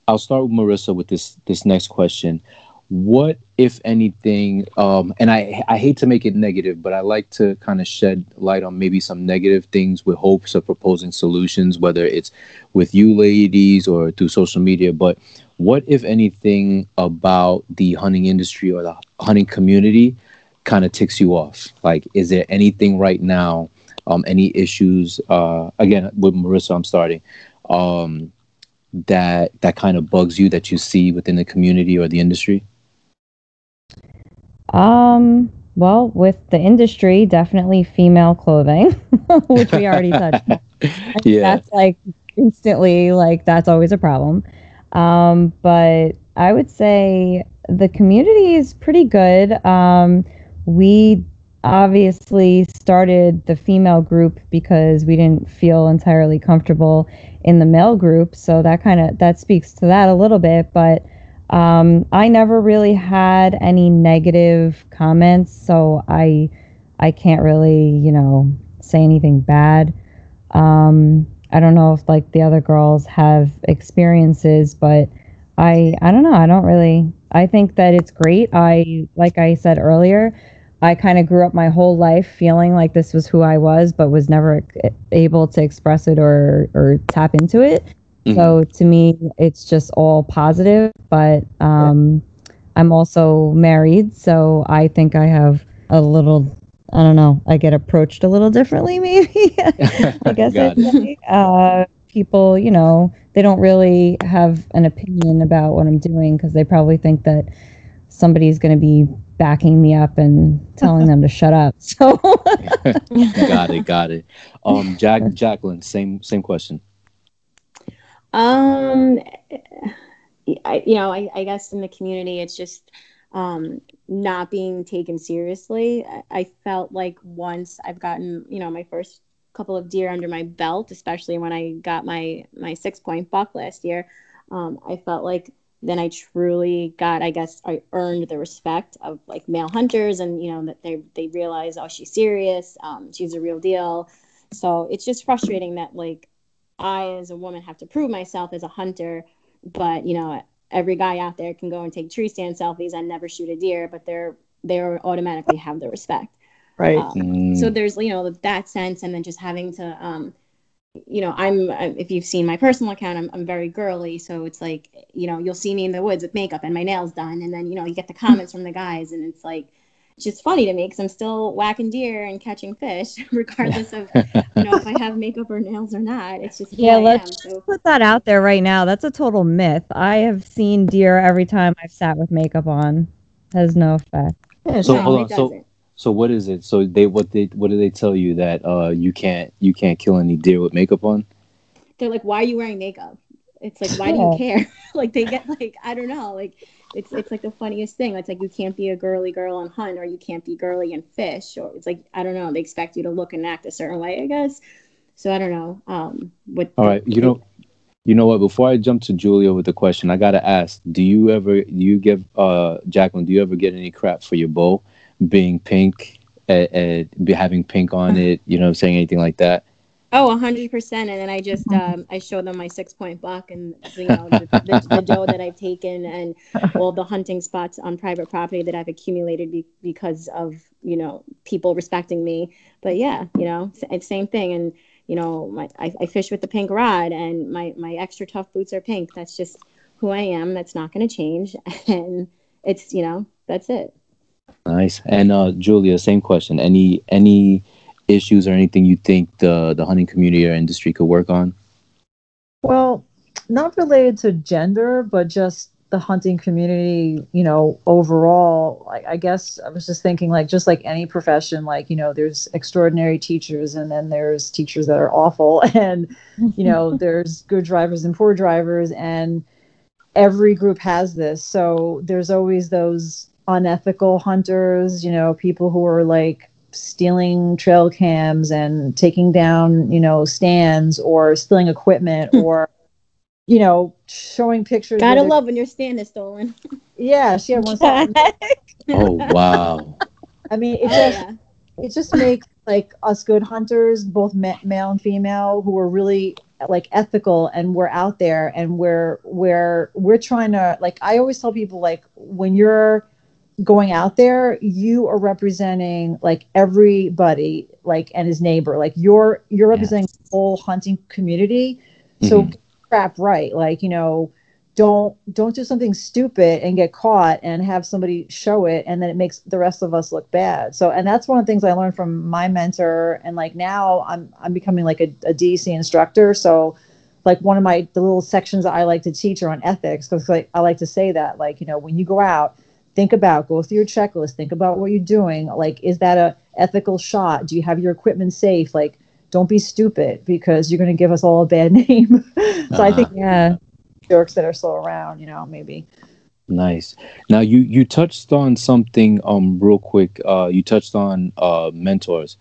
S1: i'll start with marissa with this this next question. What if anything um and i i hate to make it negative but i like to kind of shed light on maybe some negative things with hopes of proposing solutions whether it's with you ladies or through social media but what if anything about the hunting industry or the hunting community kind of ticks you off? Like is there anything right now um any issues uh again with marissa i'm starting um that that kind of bugs you that you see within the community or the industry?
S3: Um well with the industry definitely female clothing which we already touched yeah. that's like instantly like that's always a problem. Um, but I would say the community is pretty good. Um, we obviously started the female group because we didn't feel entirely comfortable in the male group, so that kind of that speaks to that a little bit. But um, I never really had any negative comments, so I I can't really you know say anything bad. Um, I don't know if like the other girls have experiences, but I I don't know. I don't really. I think that it's great. I like I said earlier, I kind of grew up my whole life feeling like this was who I was, but was never able to express it or or tap into it. Mm-hmm. So to me, it's just all positive. But um, I'm also married, so I think I have a little. I don't know. I get approached a little differently, maybe. I guess I'd say. Uh, people, you know, they don't really have an opinion about what I'm doing because they probably think that somebody's going to be backing me up and telling them to shut up. So
S1: got it, got it. Um, Jack, Jacqueline, same same question.
S2: Um, I, you know, I, I guess in the community, it's just um, not being taken seriously. I, I felt like once I've gotten, you know, my first couple of deer under my belt, especially when I got my my six point buck last year, um, I felt like then I truly got, I guess, I earned the respect of like male hunters, and you know that they they realize, oh, she's serious, um, she's a real deal. So it's just frustrating that like I, as a woman, have to prove myself as a hunter, but you know every guy out there can go and take tree stand selfies and never shoot a deer, but they're they automatically have the respect.
S4: Right. Um,
S2: mm. So there's you know that sense, and then just having to um, you know, I'm uh, if you've seen my personal account, I'm I'm very girly, so it's like you know you'll see me in the woods with makeup and my nails done, and then you know you get the hmm. comments from the guys, and it's like it's just funny to me because I'm still whacking deer and catching fish, regardless of you know if I have makeup or nails or not. It's just
S3: yeah. Let's am, so. put that out there right now. That's a total myth. I have seen deer every time I've sat with makeup on. Has no effect.
S1: Yeah, so no, hold on. So so what is it? So they what they what do they tell you that uh you can't you can't kill any deer with makeup on?
S2: They're like, why are you wearing makeup? It's like, why do you care? like they get like I don't know, like it's it's like the funniest thing. It's like you can't be a girly girl and hunt, or you can't be girly and fish, or it's like I don't know. They expect you to look and act a certain way, I guess. So I don't know. Um, what?
S1: All right, you know, you know what? Before I jump to Julia with the question, I gotta ask: Do you ever, do you give uh Jacqueline? Do you ever get any crap for your bow? Being pink, uh, be having pink on it, you know, saying anything like that?
S2: Oh, 100%. And then I just um, I show them my six point buck and you know the, the, the, doe that I've taken and all the hunting spots on private property that I've accumulated be- because of you know people respecting me. But yeah, you know, it's same thing. And you know, my I, I fish with the pink rod and my my extra tough boots are pink. That's just who I am. That's not going to change. And it's you know that's it.
S1: Nice. And uh, Julia, same question. Any any issues or anything you think the the hunting community or industry could work on?
S4: Well, not related to gender, but just the hunting community, you know, overall. I, I guess I was just thinking, like, just like any profession, like, you know, there's extraordinary teachers, and then there's teachers that are awful, and you know, there's good drivers and poor drivers, and every group has this. So there's always those unethical hunters, you know, people who are like stealing trail cams and taking down, you know, stands or stealing equipment hmm. or, you know, showing pictures.
S2: Gotta love when your stand is stolen.
S4: Yeah, she had one.
S1: oh wow!
S4: I mean, it oh, just yeah. it just makes like us good hunters, both ma- male and female, who are really like ethical and we're out there and we're we're we're trying to like I always tell people like when you're going out there you are representing like everybody like and his neighbor like you're you're representing yes. the whole hunting community so mm-hmm. crap right like you know don't don't do something stupid and get caught and have somebody show it and then it makes the rest of us look bad so and that's one of the things i learned from my mentor and like now i'm i'm becoming like a, a dc instructor so like one of my the little sections that i like to teach are on ethics because like i like to say that like you know when you go out think about go through your checklist think about what you're doing. Like is that a ethical shot? Do you have your equipment safe? Like don't be stupid because you're going to give us all a bad name. So uh-huh. i think yeah jerks that are still around you know maybe.
S1: Nice. Now you you touched on something um real quick. Uh you touched on uh mentors.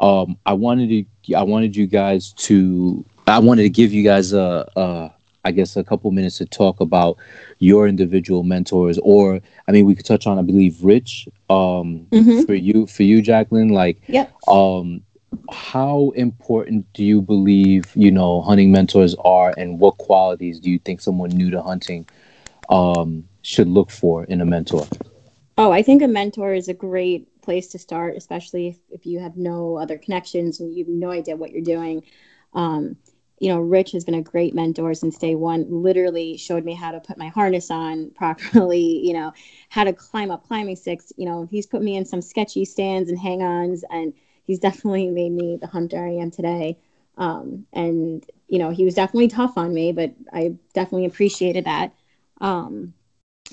S1: Um i wanted to i wanted you guys to i wanted to give you guys a, a I guess a couple minutes to talk about your individual mentors, or I mean, we could touch on, I believe, Rich. Um, mm-hmm. for you, for you, Jacqueline, like,
S2: yep.
S1: um, how important do you believe you know hunting mentors are, and what qualities do you think someone new to hunting um, should look for in a mentor?
S2: Oh, I think a mentor is a great place to start, especially if, if you have no other connections and you have no idea what you're doing. Um, you know, Rich has been a great mentor since day one, literally showed me how to put my harness on properly, you know, how to climb up climbing sticks. You know, he's put me in some sketchy stands and hang ons, and he's definitely made me the hunter I am today. Um, and, you know, he was definitely tough on me, but I definitely appreciated that. Um,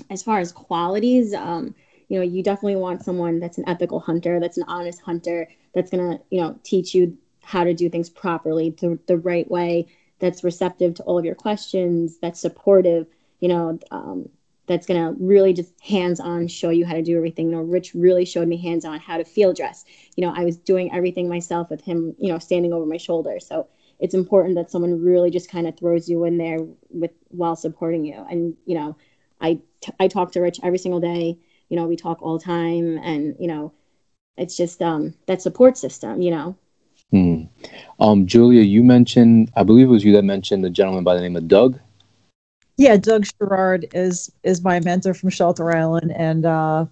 S2: as far as qualities, um, you know, you definitely want someone that's an ethical hunter, that's an honest hunter, that's going to, you know, teach you how to do things properly the, the right way that's receptive to all of your questions that's supportive you know um, that's going to really just hands-on show you how to do everything. You know rich really showed me hands-on how to field dress. You know i was doing everything myself with him you know standing over my shoulder. So it's important that someone really just kind of throws you in there with while supporting you. And you know I, t- I talk to rich every single day. You know we talk all the time and you know it's just um that support system you know
S1: Hmm. Um, Julia, you mentioned, I believe it was you that mentioned the gentleman by the name of Doug.
S4: Yeah, Doug Sherrard is is my mentor from Shelter Island, and uh,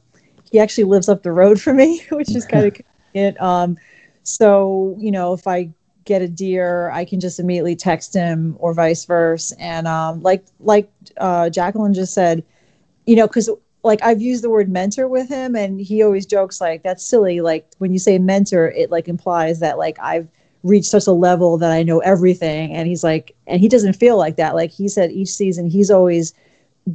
S4: he actually lives up the road from me, which is kind of convenient. Um, so you know, if I get a deer, I can just immediately text him, or vice versa. And um, like like uh, Jacqueline just said, you know, because like I've used the word mentor with him and he always jokes like that's silly. Like when you say mentor it like implies that like I've reached such a level that I know everything and he's like and he doesn't feel like that. Like he said each season he's always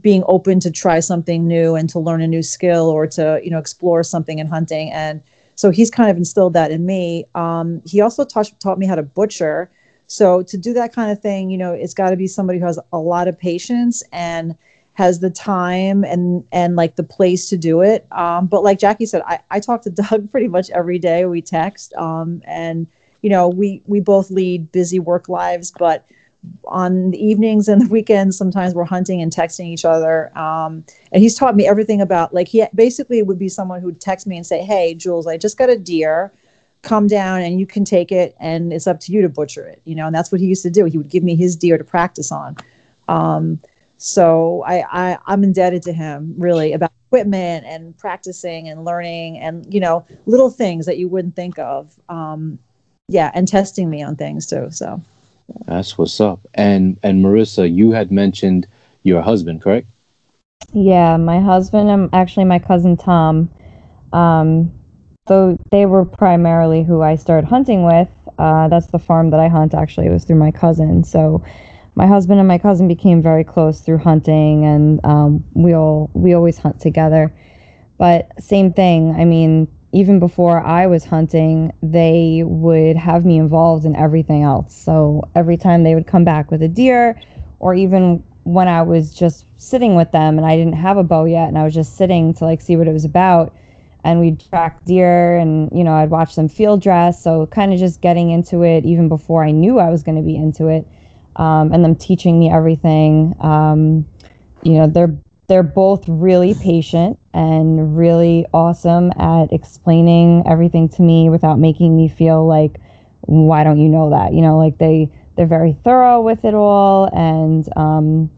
S4: being open to try something new and to learn a new skill or to you know explore something in hunting and so he's kind of instilled that in me. Um, he also taught, taught me how to butcher. So to do that kind of thing you know it's got to be somebody who has a lot of patience and has the time and and like the place to do it. Um, but like Jackie said, I, I talk to Doug pretty much every day. We text, um, and you know we we both lead busy work lives, but on the evenings and the weekends sometimes we're hunting and texting each other um, and he's taught me everything about like he basically would be someone who'd text me and say hey jules i just got a deer come down and you can take it and it's up to you to butcher it you know and that's what he used to do he would give me his deer to practice on um, so I, I I'm indebted to him really about equipment and practicing and learning and you know little things that you wouldn't think of. Um, yeah, and testing me on things too. So
S1: that's what's up. And and Marissa, you had mentioned your husband, correct?
S3: Yeah, my husband and actually my cousin Tom. Um, so they were primarily who I started hunting with. Uh, that's the farm that I hunt. Actually, it was through my cousin. So my husband and my cousin became very close through hunting, and um, we all we always hunt together. But same thing. I mean, even before I was hunting, they would have me involved in everything else. So every time they would come back with a deer, or even when I was just sitting with them and I didn't have a bow yet, and I was just sitting to like see what it was about, and we'd track deer, and you know I'd watch them field dress. So kind of just getting into it even before I knew I was going to be into it um, and them teaching me everything. Um, you know, they're they're both really patient and really awesome at explaining everything to me without making me feel like, why don't you know that? You know, like they they're very thorough with it all and um,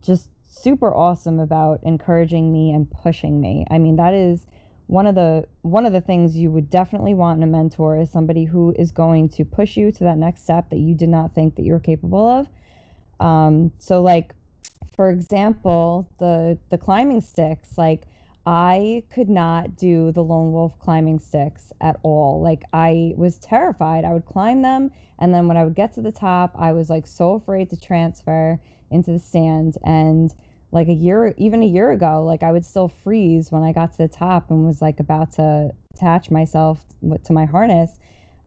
S3: just super awesome about encouraging me and pushing me. I mean, that is one of the one of the things you would definitely want in a mentor is somebody who is going to push you to that next step that you did not think that you were capable of. Um, so, like for example, the the climbing sticks, like I could not do the lone wolf climbing sticks at all. Like I was terrified. I would climb them and then when I would get to the top, I was like so afraid to transfer into the stand and like a year even a year ago like i would still freeze when i got to the top and was like about to attach myself to my harness.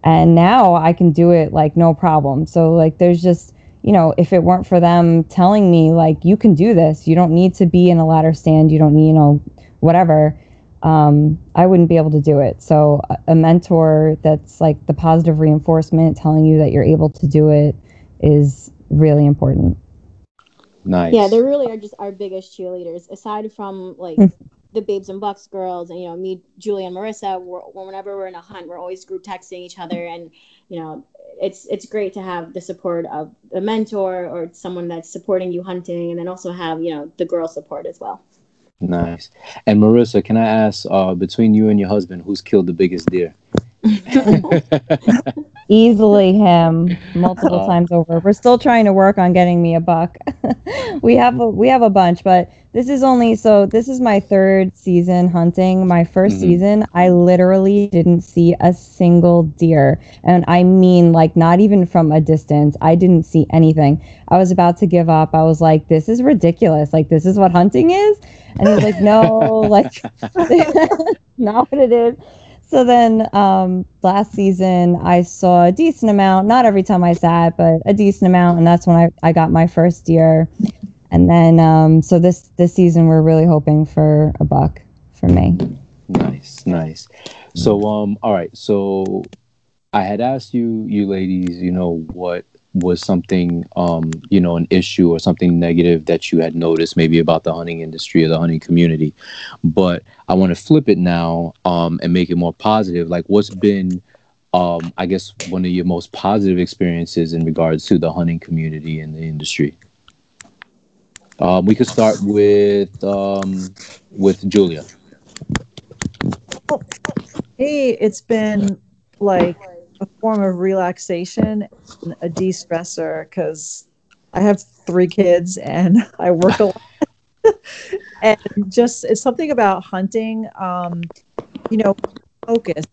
S3: And now i can do it like no problem. So like there's just you know if it weren't for them telling me like you can do this you don't need to be in a ladder stand you don't need you know whatever um, i wouldn't be able to do it. So a mentor that's like the positive reinforcement telling you that you're able to do it is really important
S1: Nice.
S2: Yeah, they really are just our biggest cheerleaders. Aside from like hmm. the Babes and Bucks girls, and you know me, Julie, and Marissa. We're, whenever we're in a hunt, we're always group texting each other, and you know it's it's great to have the support of a mentor or someone that's supporting you hunting, and then also have you know the girl support as well.
S1: Nice. And Marissa, can I ask, uh, between you and your husband, who's killed the biggest deer?
S3: Easily him multiple
S1: Oh.
S3: times over. We're still trying to work on getting me a buck. we have a, we have a bunch, but this is only so this is my third season hunting. My 1st
S1: Mhm.
S3: season, I literally didn't see a single deer. And I mean like not even from a distance. I didn't see anything. I was about to give up. I was like this is ridiculous. Like this is what hunting is? And he was like no, like not what it is. So then um, last season, I saw a decent amount, not every time I sat, but a decent amount. And that's when I, I got my first deer. And then, um, so this, this season, we're really hoping for a buck for me.
S1: Nice, nice. So, um, all right. So, I had asked you, you ladies, you know, what was something, um, you know, an issue or something negative that you had noticed, maybe about the hunting industry or the hunting community. But I want to flip it now, um, and make it more positive. Like, what's been, um, I guess, one of your most positive experiences in regards to the hunting community and the industry? Um, we could start with, um, with Julia.
S4: Hey, it's been like a form of relaxation a de-stressor because I have three kids and I work a lot. and just it's something about hunting, um, you know, focus.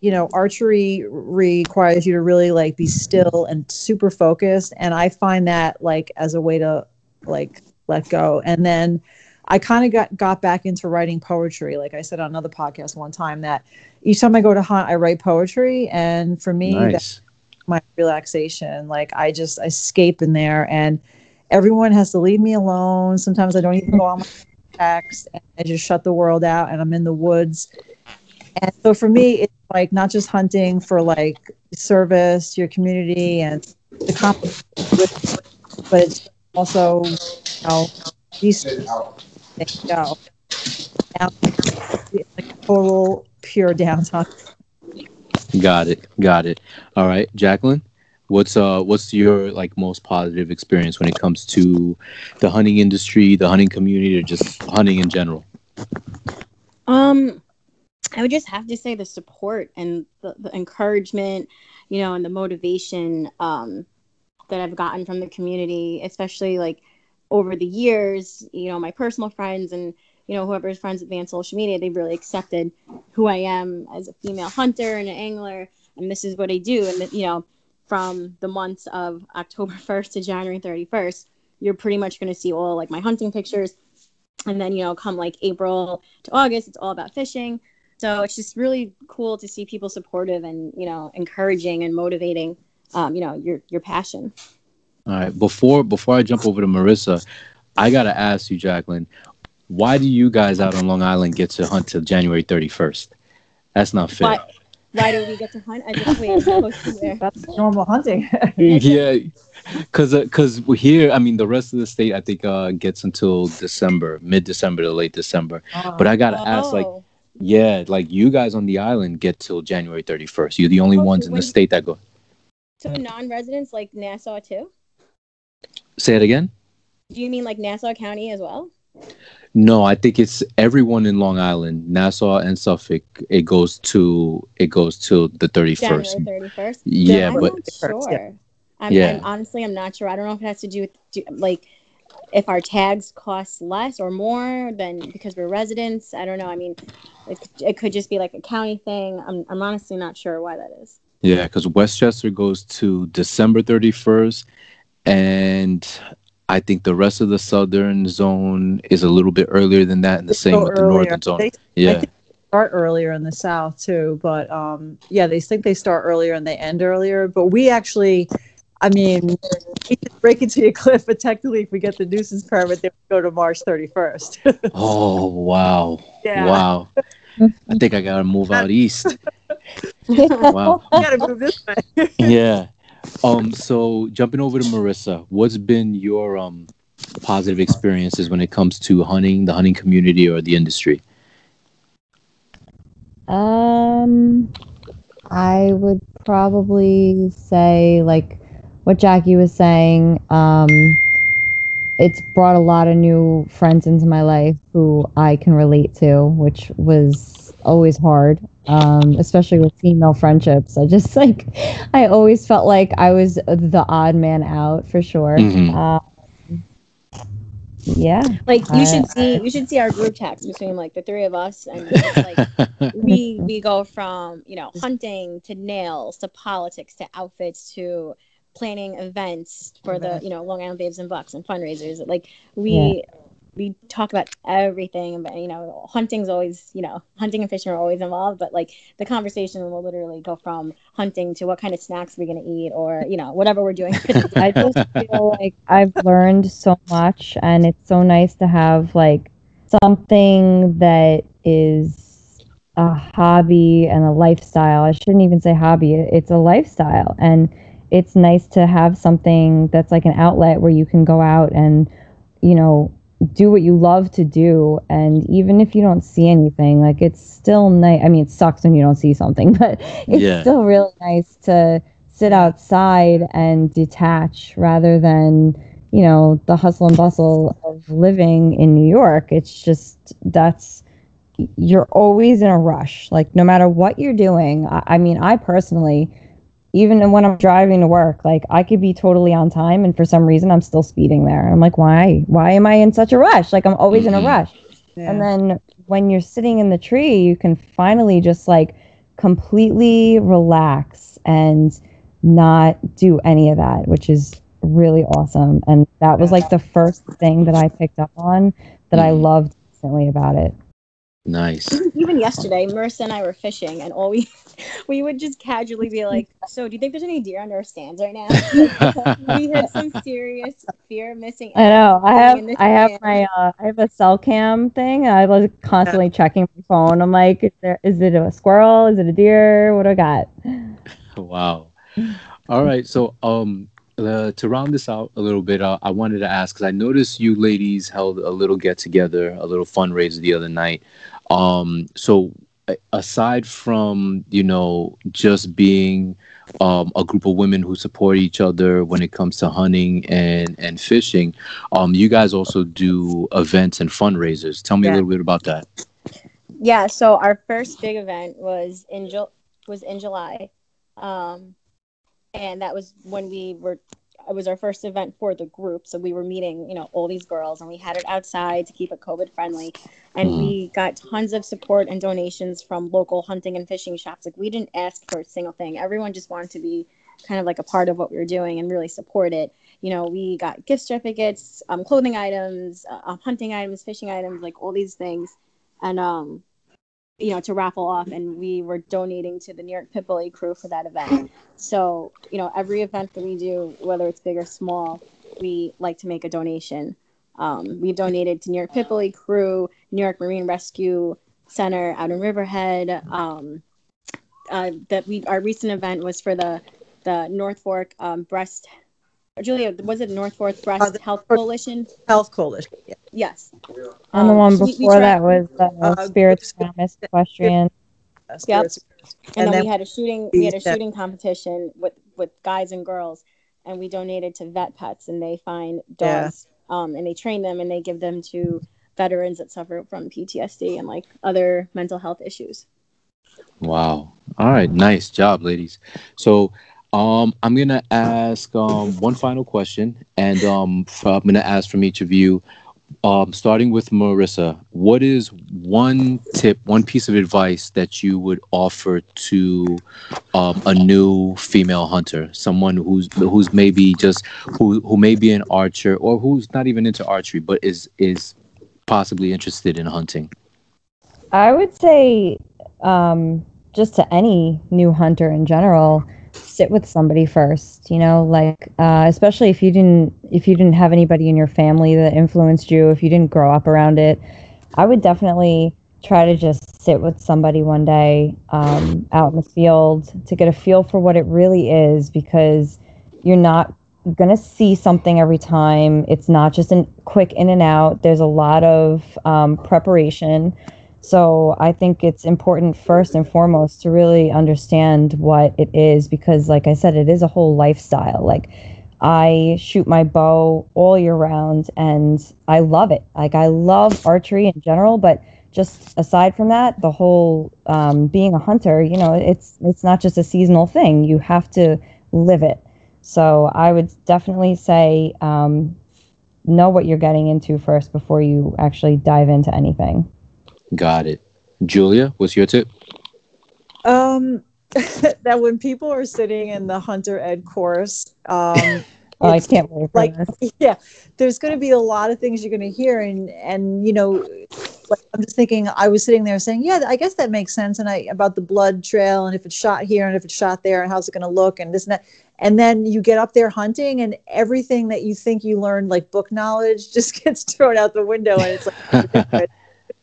S4: You know, archery requires you to really like be still and super focused. And I find that like as a way to like let go. And then I kind of got got back into writing poetry. Like I said on another podcast one time that each time I go to hunt, I write poetry, and for me, that's my relaxation. Like I just I escape in there, and everyone has to leave me alone. Sometimes I don't even go on my text, and I just shut the world out, and I'm in the woods. And so for me, it's like not just hunting for like service your community and the competition, but it's also you know these things go. Now, it's like total pure downtime.
S1: Got it. Got it. All right, Jacqueline. What's uh what's your like most positive experience when it comes to the hunting industry, the hunting community, or just hunting in general?
S2: Um, I would just have to say the support and the, the encouragement, you know, and the motivation um, that I've gotten from the community, especially like over the years, you know, my personal friends and, you know, whoever's friends with me on social media, they've really accepted who I am as a female hunter and an angler. And this is what I do. And, you know, from the months of October 1st to January 31st, you're pretty much going to see all like my hunting pictures. And then, you know, come like April to August, it's all about fishing. So it's just really cool to see people supportive and, you know, encouraging and motivating, um, you know, your, your passion.
S1: All right. Before before I jump over to Marissa, I gotta ask you, Jacqueline, why do you guys out on Long Island get to hunt till January thirty first? That's not fair.
S2: Why, why do we get to hunt? I just wait. I'm supposed to be.
S4: That's normal hunting.
S1: yeah, because because here, I mean, the rest of the state, I think, uh, gets until December, mid December to late December. But I gotta ask, like,
S2: Oh.
S1: yeah, like you guys on the island get till January thirty first. You're the only
S2: Oh,
S1: ones
S2: so
S1: in the
S2: when-
S1: state that go.
S2: So non-residents like Nassau too?
S1: Say it again.
S2: Do you mean like Nassau County as well?
S1: No, I think it's everyone in Long Island, Nassau and Suffolk. It goes to it goes till the thirty first.
S2: Thirty first.
S1: Yeah,
S2: I'm
S1: but
S2: not
S4: yeah.
S2: sure. I'm,
S1: Yeah.
S2: I'm honestly, I'm not sure. I don't know if it has to do with do, like if our tags cost less or more than because we're residents. I don't know. I mean, it, it could just be like a county thing. I'm, I'm honestly not sure why that is.
S1: yeah, because Westchester goes to December thirty first, and I think the rest of the southern zone is a little bit earlier than that, and the same with the
S4: earlier.
S1: northern zone.
S4: They
S1: Yeah,
S4: think- start earlier in the south too, but um, yeah, they think they start earlier and they end earlier. But we actually, I mean, we could break into a cliff, but technically, if we get the nuisance permit, they would go to March thirty first.
S1: Oh wow,
S4: Yeah.
S1: wow! I think I gotta move out east. Wow.
S4: gotta move this way.
S1: yeah. Um. So jumping over to Marissa, what's been your um positive experiences when it comes to hunting, the hunting community, or the industry?
S3: Um, I would probably say like what Jackie was saying. Um, it's brought a lot of new friends into my life who I can relate to, which was always hard, um, especially with female friendships. I just like, I always felt like I was the odd man out for sure.
S1: Mhm.
S3: Um, yeah.
S2: Like you
S3: I-
S2: should see you should see our group text between like the three of us and like we we go from you know hunting to nails to politics to outfits to planning events for the you know Long Island Babes and Bucks and fundraisers. Like we we talk about everything, but you know hunting's always you know hunting and fishing are always involved. But like the conversation will literally go from hunting to what kind of snacks we're gonna eat or you know whatever we're doing.
S3: I just feel like I've learned so much, and it's so nice to have like something that is a hobby and a lifestyle. I shouldn't even say hobby; it's a lifestyle, and it's nice to have something that's like an outlet where you can go out and, you know, do what you love to do. And even if you don't see anything, like it's still nice. I mean, it sucks when you don't see something, but it's
S1: Yeah.
S3: still really nice to sit outside and detach rather than you know the hustle and bustle of living in New York. It's just that's you're always in a rush. Like no matter what you're doing. I, I mean, I personally, even when I'm driving to work, like I could be totally on time, and for some reason I'm still speeding there. I'm like, why? Why am I in such a rush? Like I'm always in a
S1: Mhm.
S3: rush. And then when you're sitting in the tree, you can finally just like completely relax and not do any of that, which is really awesome. And that was like the first thing that I picked up on that I
S1: Mhm.
S3: loved instantly about it.
S1: nice.
S2: even yesterday, Marissa and I were fishing, and all we we would just casually be like, "So, do you think there's any deer under our stands right now?" We had some serious fear of missing.
S3: I know. I have
S2: in this
S3: I have
S2: stand.
S3: my uh, I have a cell cam thing. I was constantly checking my phone. I'm like, is there is it a squirrel? Is it a deer? What do I got?
S1: Wow. All right. So, um, uh, to round this out a little bit, uh, I wanted to ask because I noticed you ladies held a little get together, a little fundraiser the other night. Um, so a- aside from you know just being um, a group of women who support each other when it comes to hunting and and fishing, um, you guys also do events and fundraisers. Tell me a little bit about that.
S2: Yeah, so our first big event was in Ju- was in July, um, and that was when we were. It was our first event for the group, so we were meeting, you know, all these girls, and we had it outside to keep it COVID friendly, and
S1: Mhm.
S2: we got tons of support and donations from local hunting and fishing shops. Like we didn't ask for a single thing; everyone just wanted to be kind of like a part of what we were doing and really support it. You know, we got gift certificates, um, clothing items, uh, um, hunting items, fishing items, like all these things, and um, you know, to raffle off, and we were donating to the New York Pipoli crew for that event. So, you know, every event that we do, whether it's big or small, we like to make a donation. Um, we donated to New York Pipoli crew, New York Marine Rescue Center out in Riverhead. Um, uh, that we our recent event was for the the North Fork um, Breast. Julia, was it North Fork Breast
S4: Uh,
S2: Health
S4: North-
S2: Coalition?
S4: Health Coalition. Yeah.
S2: Yes.
S3: And the
S2: Um,
S3: one
S2: we- we
S3: before
S2: tried-
S3: that was uh,
S4: Uh,
S3: Spirits
S4: Spirits-
S3: Promise Equestrian.
S4: That's
S2: Yep. and,
S4: And
S2: then,
S4: then
S2: we had a shooting we had a
S4: we-
S2: shooting competition with with guys and girls and we donated to vet pets and they find
S4: Yeah.
S2: dogs um, and they train them and they give them to veterans that suffer from ptsd and like other mental health issues
S1: Wow. All right. Nice job, ladies. So, um, I'm gonna ask um one final question, and um, I'm gonna ask from each of you. Um, starting with Marissa, what is one tip, one piece of advice that you would offer to um, a new female hunter, someone who's who's maybe just who who may be an archer or who's not even into archery, but is is possibly interested in hunting?
S3: I would say, um, just to any new hunter in general, sit with somebody first. You know, like uh, especially if you didn't if you didn't have anybody in your family that influenced you, if you didn't grow up around it, I would definitely try to just sit with somebody one day um, out in the field to get a feel for what it really is, because you're not going to see something every time. It's not just a quick in and out. There's a lot of um, preparation. So I think it's important first and foremost to really understand what it is because like I said it is a whole lifestyle. Like I shoot my bow all year round and I love it. Like I love archery in general, but just aside from that, the whole um, being a hunter, you know, it's it's not just a seasonal thing. You have to live it. So I would definitely say um, know what you're getting into first before you actually dive into anything.
S1: Got it. Julia, what's your tip?
S4: Um, that when people are sitting in the hunter ed course, um,
S3: oh, I can't wait for
S4: like
S3: this.
S4: yeah, there's going to be a lot of things you're going to hear, and and you know, like I'm just thinking, I was sitting there saying, yeah, I guess that makes sense, and I about the blood trail, and if it's shot here, and if it's shot there, and how's it going to look, and this and that, and then you get up there hunting, and everything that you think you learned, like book knowledge, just gets thrown out the window, and it's like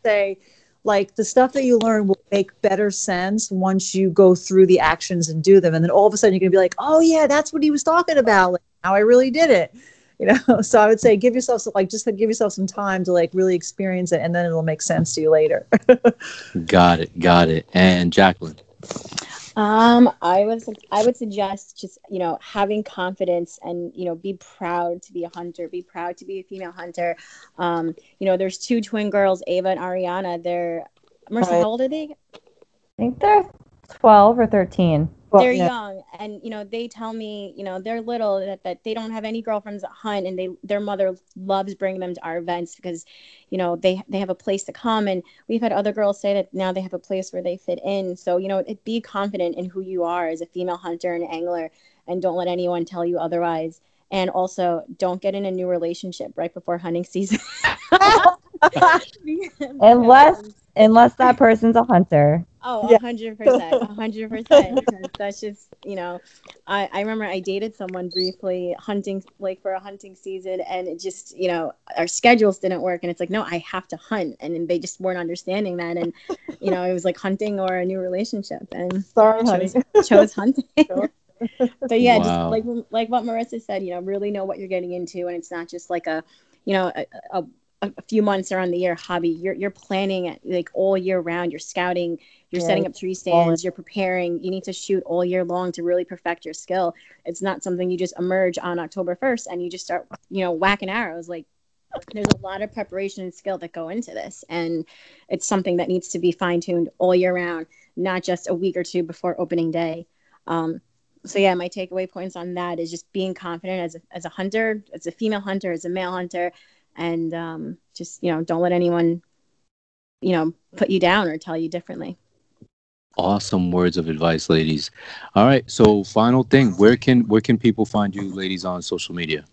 S4: say like the stuff that you learn will make better sense once you go through the actions and do them. And then all of a sudden you're going to be like oh yeah that's what he was talking about. Like how i really did it. You know? So i would say give yourself some, like just give yourself some time to like really experience it and then it'll make sense to you later.
S1: Got it got it. And jacqueline
S2: Um, I would I would suggest just you know having confidence and you know be proud to be a hunter, be proud to be a female hunter. Um, you know, there's two twin girls, Ava and Ariana. They're Marissa, how old are they?
S3: I think they're 12 or 13.
S4: Well,
S2: they're
S4: yeah.
S2: young, and you know they tell me you know they're little that, that they don't have any girlfriends that hunt, and they their mother loves bringing them to our events because you know they they have a place to come, and we've had other girls say that now they have a place where they fit in. So you know, it, be confident in who you are as a female hunter and angler, and don't let anyone tell you otherwise. And also, don't get in a new relationship right before hunting season.
S3: Unless unless that person's a hunter.
S2: Oh,
S4: Yeah.
S2: a hundred percent, a hundred percent. That's just, you know, I, I remember I dated someone briefly hunting, like for a hunting season, and it just, you know, our schedules didn't work, and it's like, no, I have to hunt, and they just weren't understanding that, and you know, it was like hunting or a new relationship, and
S4: sorry honey
S2: chose, chose hunting. but yeah,
S1: Wow.
S2: just like like what Marissa said, you know, really know what you're getting into, and it's not just like a, you know, a, a, a few months around the year hobby. You're you're planning it like all year round. You're scouting. You're
S4: Yeah,
S2: setting up tree stands. You're preparing. You need to shoot all year long to really perfect your skill. It's not something you just emerge on October 1st and you just start, you know, whacking arrows. Like there's a lot of preparation and skill that go into this, and it's something that needs to be fine tuned all year round, not just a week or two before opening day. Um, so yeah, my takeaway points on that is just being confident as a, as a hunter, as a female hunter, as a male hunter, and um, just you know don't let anyone, you know, put you down or tell you differently.
S1: Awesome words of advice ladies all right so final thing where can where can people find you ladies on social media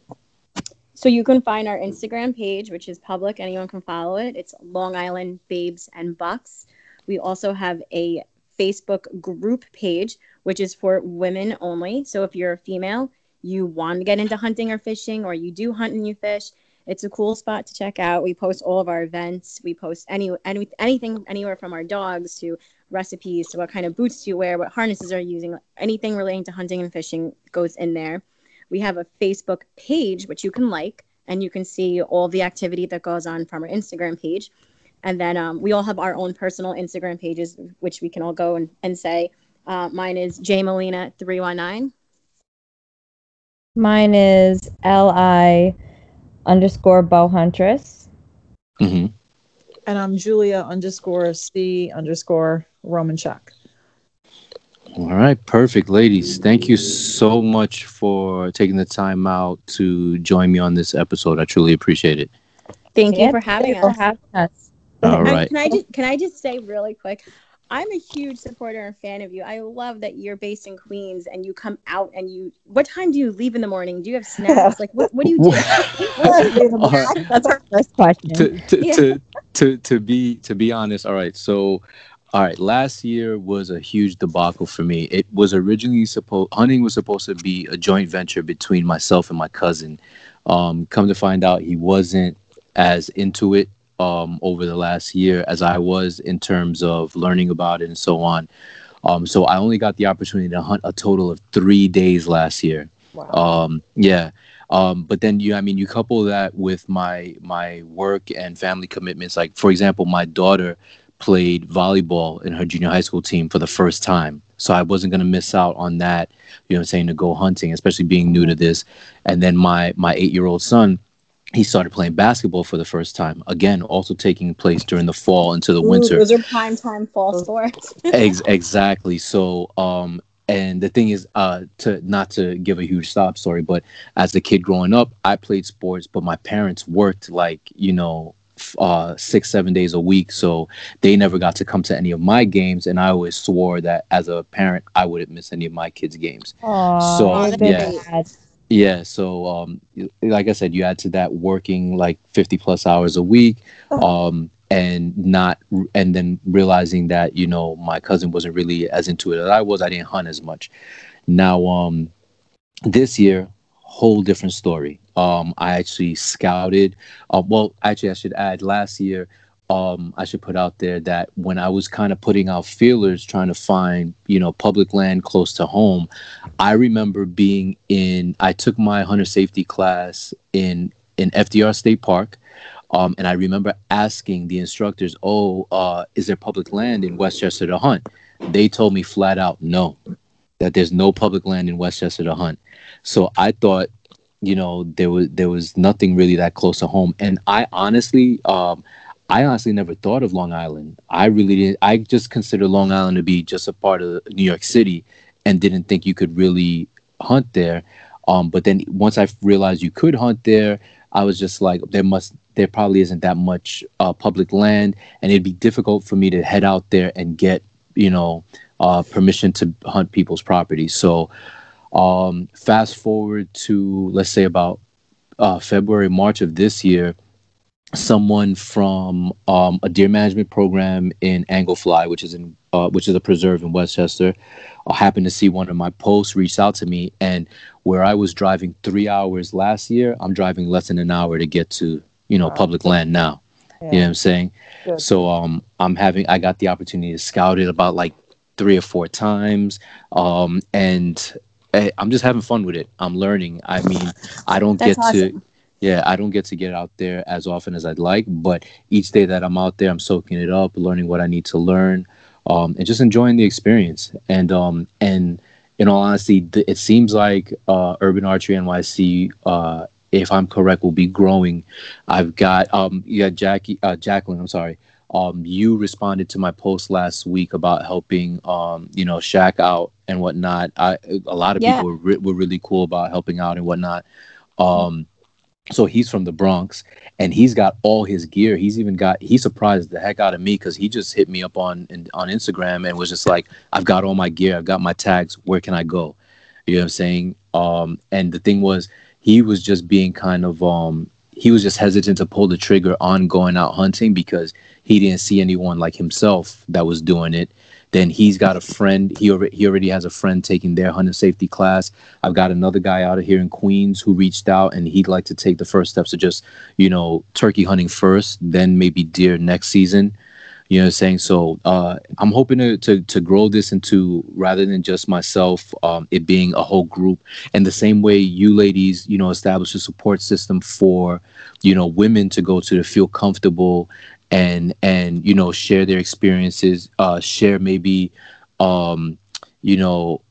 S2: So you can find our Instagram page, which is public. Anyone can follow it. It's Long Island Babes and Bucks. We also have a Facebook group page, which is for women only. So if you're a female, you want to get into hunting or fishing, or you do hunt and you fish, it's a cool spot to check out. We post all of our events. We post any, any anything anywhere from our dogs to recipes to what kind of boots you wear, what harnesses are you using, anything relating to hunting and fishing goes in there. We have a Facebook page which you can like, and you can see all the activity that goes on from our Instagram page. And then um, we all have our own personal Instagram pages, which we can all go and, and say. Uh, mine is J Molina three one nine.
S3: Mine is L I underscore bow huntress.
S1: hmm
S4: and i'm julia underscore c underscore roman chuck
S1: All right, perfect, ladies. Thank you so much for taking the time out to join me on this episode. I truly appreciate it.
S2: Thank you for having
S3: thanks for
S2: us.
S3: having us.
S1: All
S2: And. Can I just can I just say really quick? I'm a huge supporter and fan of you. I love that you're based in Queens and you come out and you. What time do you leave in the morning? Do you have snacks? Like what? What do you do?
S1: All right.
S3: That's our first question.
S1: to to,
S2: Yeah.
S1: to to to be to be honest all right so all right last year was a huge debacle for me. It was originally supposed hunting was supposed to be a joint venture between myself and my cousin. Um come to find out he wasn't as into it um over the last year as i was in terms of learning about it and so on. Um so i only got the opportunity to hunt a total of three days last year.
S4: Wow.
S1: Um yeah. Um but then you i mean you couple that with my my work and family commitments. Like for example my daughter played volleyball in her junior high school team for the first time. So I wasn't going to miss out on that, you know, I'm saying to go hunting, especially being new to this. And then my my eight year old son, he started playing basketball for the first time. Again, also taking place during the fall into the
S2: Ooh,
S1: winter.
S2: Those are prime time fall sports.
S1: Ex- exactly. So, um, and the thing is, uh, to not to give a huge stop story, but as a kid growing up, I played sports, but my parents worked like you know, uh, six seven days a week, so they never got to come to any of my games, and I always swore that as a parent, I wouldn't miss any of my kids' games.
S3: Aw,
S1: So, yeah.
S3: bad.
S1: Yeah, so um, like I said, you add to that working like fifty plus hours a week, um, and not, and then realizing that you know my cousin wasn't really as into it as I was. I didn't hunt as much. Now, um, this year, whole different story. Um, I actually scouted. Uh, well, actually, I should add. Last year, um, I should put out there that when I was kind of putting out feelers, trying to find you know public land close to home, I remember being in. I took my hunter safety class in in FDR State Park. Um, and I remember asking the instructors, "Oh, uh, is there public land in Westchester to hunt?" They told me flat out, "No, that there's no public land in Westchester to hunt." So I thought, you know, there was there was nothing really that close to home. And I honestly, um, I honestly never thought of Long Island. I really didn't. I just considered Long Island to be just a part of New York City, and didn't think you could really hunt there. Um, but then once I realized you could hunt there, I was just like, there must, there probably isn't that much uh, public land, and it'd be difficult for me to head out there and get, you know, uh, permission to hunt people's property. So, um, fast forward to let's say about uh, February, March of this year, someone from um, a deer management program in Angle Fly, which is in uh, which is a preserve in Westchester, uh, happened to see one of my posts, reached out to me, and where I was driving three hours last year, I'm driving less than an hour to get to you know
S5: Wow.
S1: public land now. You know what I'm saying?
S5: Good.
S1: So um, I'm having I got the opportunity to scout it about like three or four times, um, and eh, I'm just having fun with it. I'm learning. I mean, I don't
S2: That's
S1: get to. Yeah, I don't get to get out there as often as I'd like, but each day that I'm out there, I'm soaking it up, learning what I need to learn, um, and just enjoying the experience. And um, and in all honesty, th- it seems like uh, Urban Archery NYC, uh, if I'm correct, will be growing. I've got um, yeah, Jackie, uh, Jacqueline. I'm sorry. Um, you responded to my post last week about helping, um, you know, Shaq out and whatnot. I, a lot of
S2: Yeah.
S1: people were, re- were really cool about helping out and whatnot. Um, so he's from the Bronx and he's got all his gear. He's even got he surprised the heck out of me because he just hit me up on in, on Instagram and was just like, I've got all my gear, I've got my tags. Where can I go? You know what I'm saying? Um, and the thing was, he was just being kind of um, he was just hesitant to pull the trigger on going out hunting because he didn't see anyone like himself that was doing it. Then he's got a friend. He already he already has a friend taking their hunting safety class. I've got another guy out of here in Queens who reached out and he'd like to take the first steps to just you know turkey hunting first, then maybe deer next season. You know what I'm saying? So uh, I'm hoping to, to to grow this into rather than just myself, um, it being a whole group. And the same way you ladies, you know, establish a support system for, you know, women to go to to feel comfortable and and you know share their experiences, uh, share maybe, um, you know,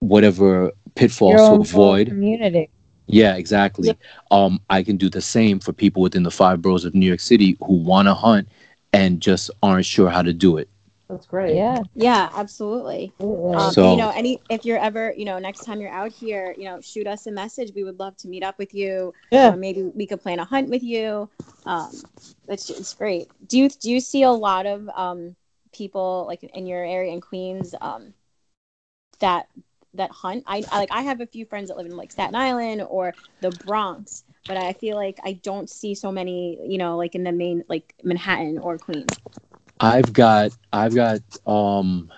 S1: whatever pitfalls to avoid.
S3: community.
S1: Yeah, exactly. Um, I can do the same for people within the five boroughs of New York City who want to hunt and just aren't sure how to do it.
S5: That's great.
S3: Yeah.
S2: Yeah, absolutely. Um,
S1: So-
S2: you know, any if you're ever, you know, next time you're out here, you know, shoot us a message. We would love to meet up with you.
S5: Yeah.
S2: Or maybe we could plan a hunt with you. Um, it's it's great. Do you do you see a lot of um people like in your area in Queens um that that hunt? I, I like I have a few friends that live in like Staten Island or the Bronx, but I feel like I don't see so many, you know, like in the main like Manhattan or Queens.
S1: I've got I've got um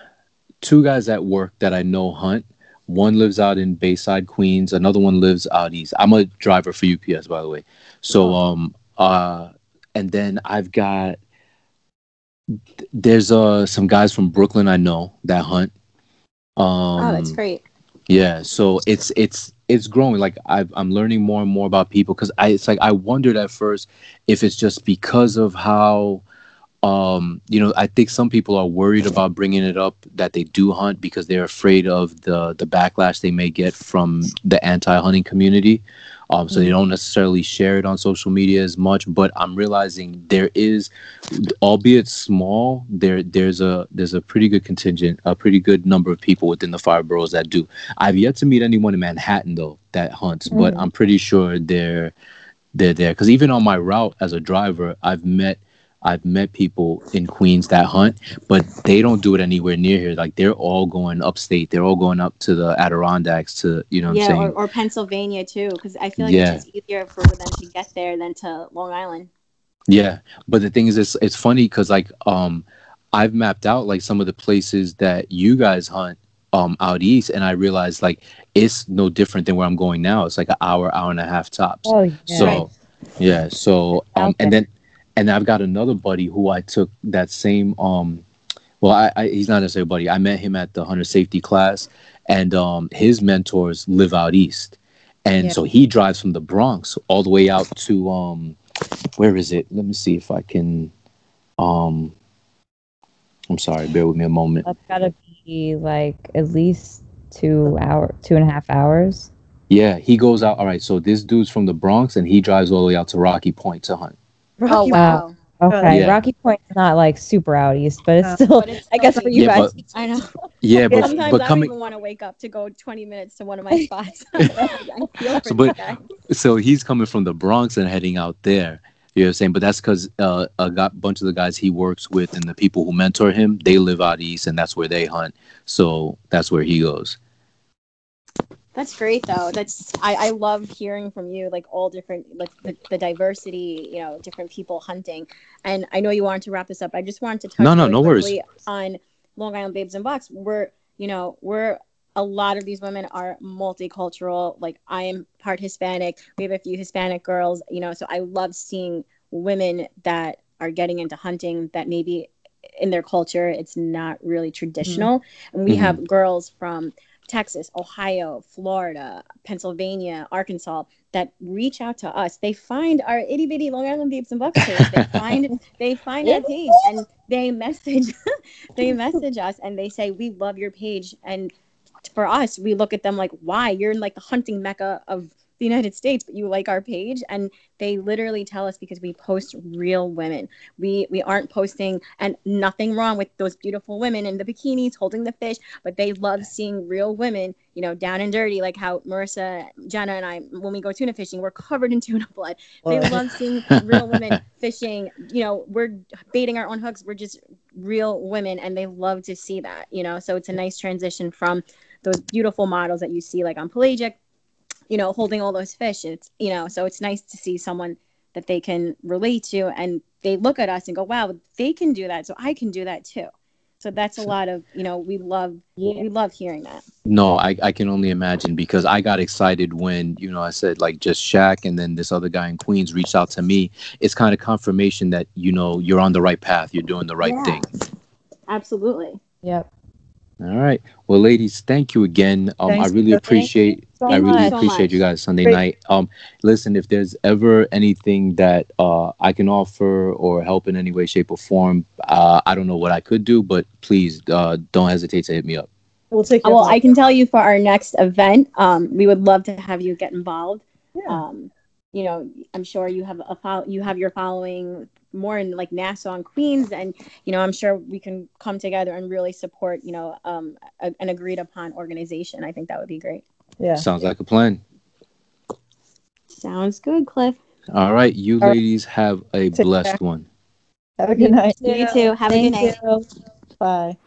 S1: two guys at work that I know hunt. One lives out in Bayside, Queens. Another one lives out east. I'm a driver for UPS, by the way. So um uh and then I've got there's uh some guys from Brooklyn I know that hunt. Um
S2: oh, that's great.
S1: Yeah, so it's it's it's growing. Like I've, I'm learning more and more about people because I it's like I wondered at first if it's just because of how um, you know, I think some people are worried about bringing it up that they do hunt because they're afraid of the the backlash they may get from the anti-hunting community. Um, so they don't necessarily share it on social media as much. But I'm realizing there is, albeit small, there there's a there's a pretty good contingent, a pretty good number of people within the five boroughs that do. I've yet to meet anyone in Manhattan though that hunts, but
S3: Mhm.
S1: I'm pretty sure they're they're there. Because even on my route as a driver, I've met I've met people in Queens that hunt, but they don't do it anywhere near here. Like they're all going upstate. They're all going up to the Adirondacks to you know what
S2: yeah,
S1: I'm saying.
S2: or, or Pennsylvania too, because I feel like
S1: Yeah.
S2: it's easier for them to get there than to Long Island.
S1: Yeah, but the thing is, it's it's funny because like um, I've mapped out like some of the places that you guys hunt um out east, and I realized like it's no different than where I'm going now. It's like an hour, hour and a half tops.
S3: Oh yeah.
S1: so
S2: Right.
S1: yeah, so um, and then and I've got another buddy who I took that same um, well, I, I he's not necessarily a buddy. I met him at the hunter safety class, and um, his mentors live out east, and
S3: Yeah.
S1: so he drives from the Bronx all the way out to um, where is it? Let me see if I can. Um, I'm sorry, bear with me a moment.
S3: That's gotta be like at least two hour, two and a half hours.
S1: Yeah, he goes out. All right, so this dude's from the Bronx, and he drives all the way out to Rocky Point to hunt.
S2: Oh
S4: Rocky
S2: wow!
S3: Okay,
S1: Yeah.
S3: Rocky Point's not like super out east, but it's
S4: Uh,
S3: still.
S2: But it's
S3: I guess for you
S1: Yeah,
S3: guys,
S2: I know.
S1: Yeah, but
S2: Sometimes
S1: but
S2: I don't even want to wake up to go 20 minutes to one of my spots. I feel
S1: So, but-
S2: this
S1: so he's coming from the Bronx and heading out there. You know what I'm saying? But that's because uh, a got, bunch of the guys he works with and the people who mentor him, they live out east, and that's where they hunt. So that's where he goes.
S2: That's great though. That's I, I love hearing from you like all different like the, the diversity, you know, different people hunting. And I know you wanted to wrap this up. I just wanted to touch
S1: No, no,
S2: really
S1: no worries.
S2: on Long Island Babes and Bucks. We're you know, we're a lot of these women are multicultural. Like I am part Hispanic. We have a few Hispanic girls, you know, so I love seeing women that are getting into hunting that maybe in their culture it's not really traditional. And we
S1: Mhm.
S2: have girls from Texas, Ohio, Florida, Pennsylvania, Arkansas that reach out to us. They find our itty bitty Long Island Babes and Bucks page. They find they find our page and they message they message us and they say we love your page and for us we look at them like why you're in like the hunting mecca of the United States but you like our page and they literally tell us because we post real women. We we aren't posting and nothing wrong with those beautiful women in the bikinis holding the fish but they love seeing real women you know down and dirty like how Marissa Jenna and I when we go tuna fishing we're covered in tuna blood. They love seeing real women fishing. You know we're baiting our own hooks. We're just real women and they love to see that you know? So it's a nice transition from those beautiful models that you see like on pelagic you know holding all those fish it's you know so it's nice to see someone that they can relate to and they look at us and go wow they can do that so i can do that too so that's a lot of you know we love
S3: yeah,
S2: we love hearing that
S1: No, I, I can only imagine because I got excited when, you know, I said like just Shaq and then this other guy in Queens reached out to me. It's kind of confirmation that, you know, you're on the right path. You're doing the right
S2: Yeah.
S1: thing.
S2: absolutely
S3: yep.
S1: All right. Well, ladies, thank you again. Um, I really appreciate
S3: so
S1: I really
S3: much.
S1: Appreciate you guys Sunday
S4: Great.
S1: night. Um, listen, if there's ever anything that uh, I can offer or help in any way, shape, or form, uh, I don't know what I could do, but please uh, don't hesitate to hit me up.
S4: We'll take
S2: well i can tell you for our next event um, we would love to have you get involved
S4: Yeah.
S2: um, you know i'm sure you have a follow you have your following more in like nassau and queens and you know i'm sure we can come together and really support you know um, a, an agreed upon organization i think that would be great
S4: yeah.
S1: Sounds like a plan.
S2: sounds good cliff
S1: All right, you
S4: All right.
S1: ladies have a
S4: Take
S1: blessed
S4: care.
S1: one.
S4: Have a good night.
S2: you too have a good night
S3: you.
S4: Bye.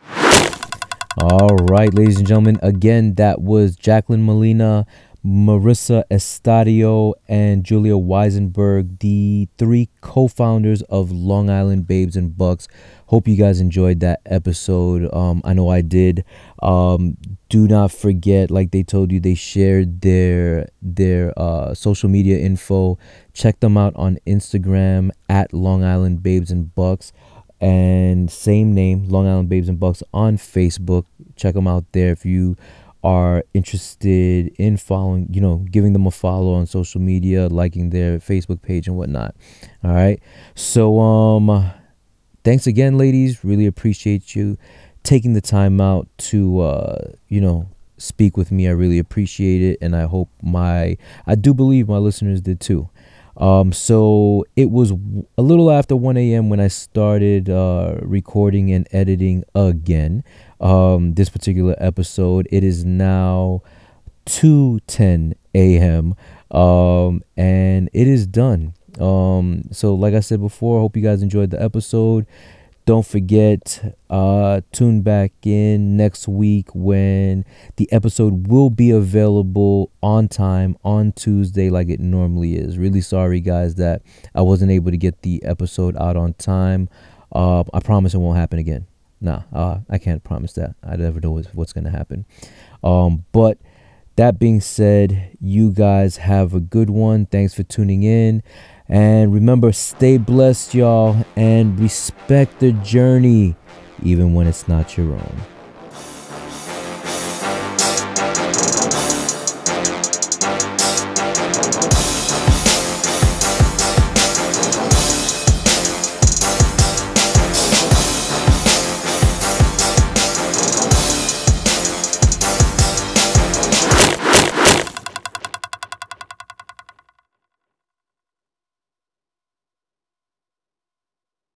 S6: All right, ladies and gentlemen. Again, that was Jacqueline Molina, Marissa Estadio, and Julia Weisenberg, the three co founders of Long Island Babes and Bucks. Hope you guys enjoyed that episode. Um, I know I did. Um, do not forget, like they told you, they shared their their uh, social media info. Check them out on Instagram at Long Island Babes and Bucks. And same name long island babes and bucks on facebook. Check them out there if you are interested in following you know giving them a follow on social media liking their facebook page and whatnot. All right? So um
S1: thanks again, ladies. Really appreciate you taking the time out to, uh, you know, speak with me. I really appreciate it, and I hope my, I do believe my listeners did too. Um, so it was a little after 1 a.m. when I started uh, recording and editing again. Um, this particular episode. It is now 2:10 a.m. Um, and it is done. Um, so like I said before, I hope you guys enjoyed the episode. Don't forget, uh, tune back in next week when the episode will be available on time on Tuesday, like it normally is. Really sorry, guys, that I wasn't able to get the episode out on time. Uh, I promise it won't happen again. Nah, uh, I can't promise that. I never know what's going to happen. Um, but that being said, you guys have a good one. Thanks for tuning in. And remember, stay blessed, y'all, and respect the journey, even when it's not your own.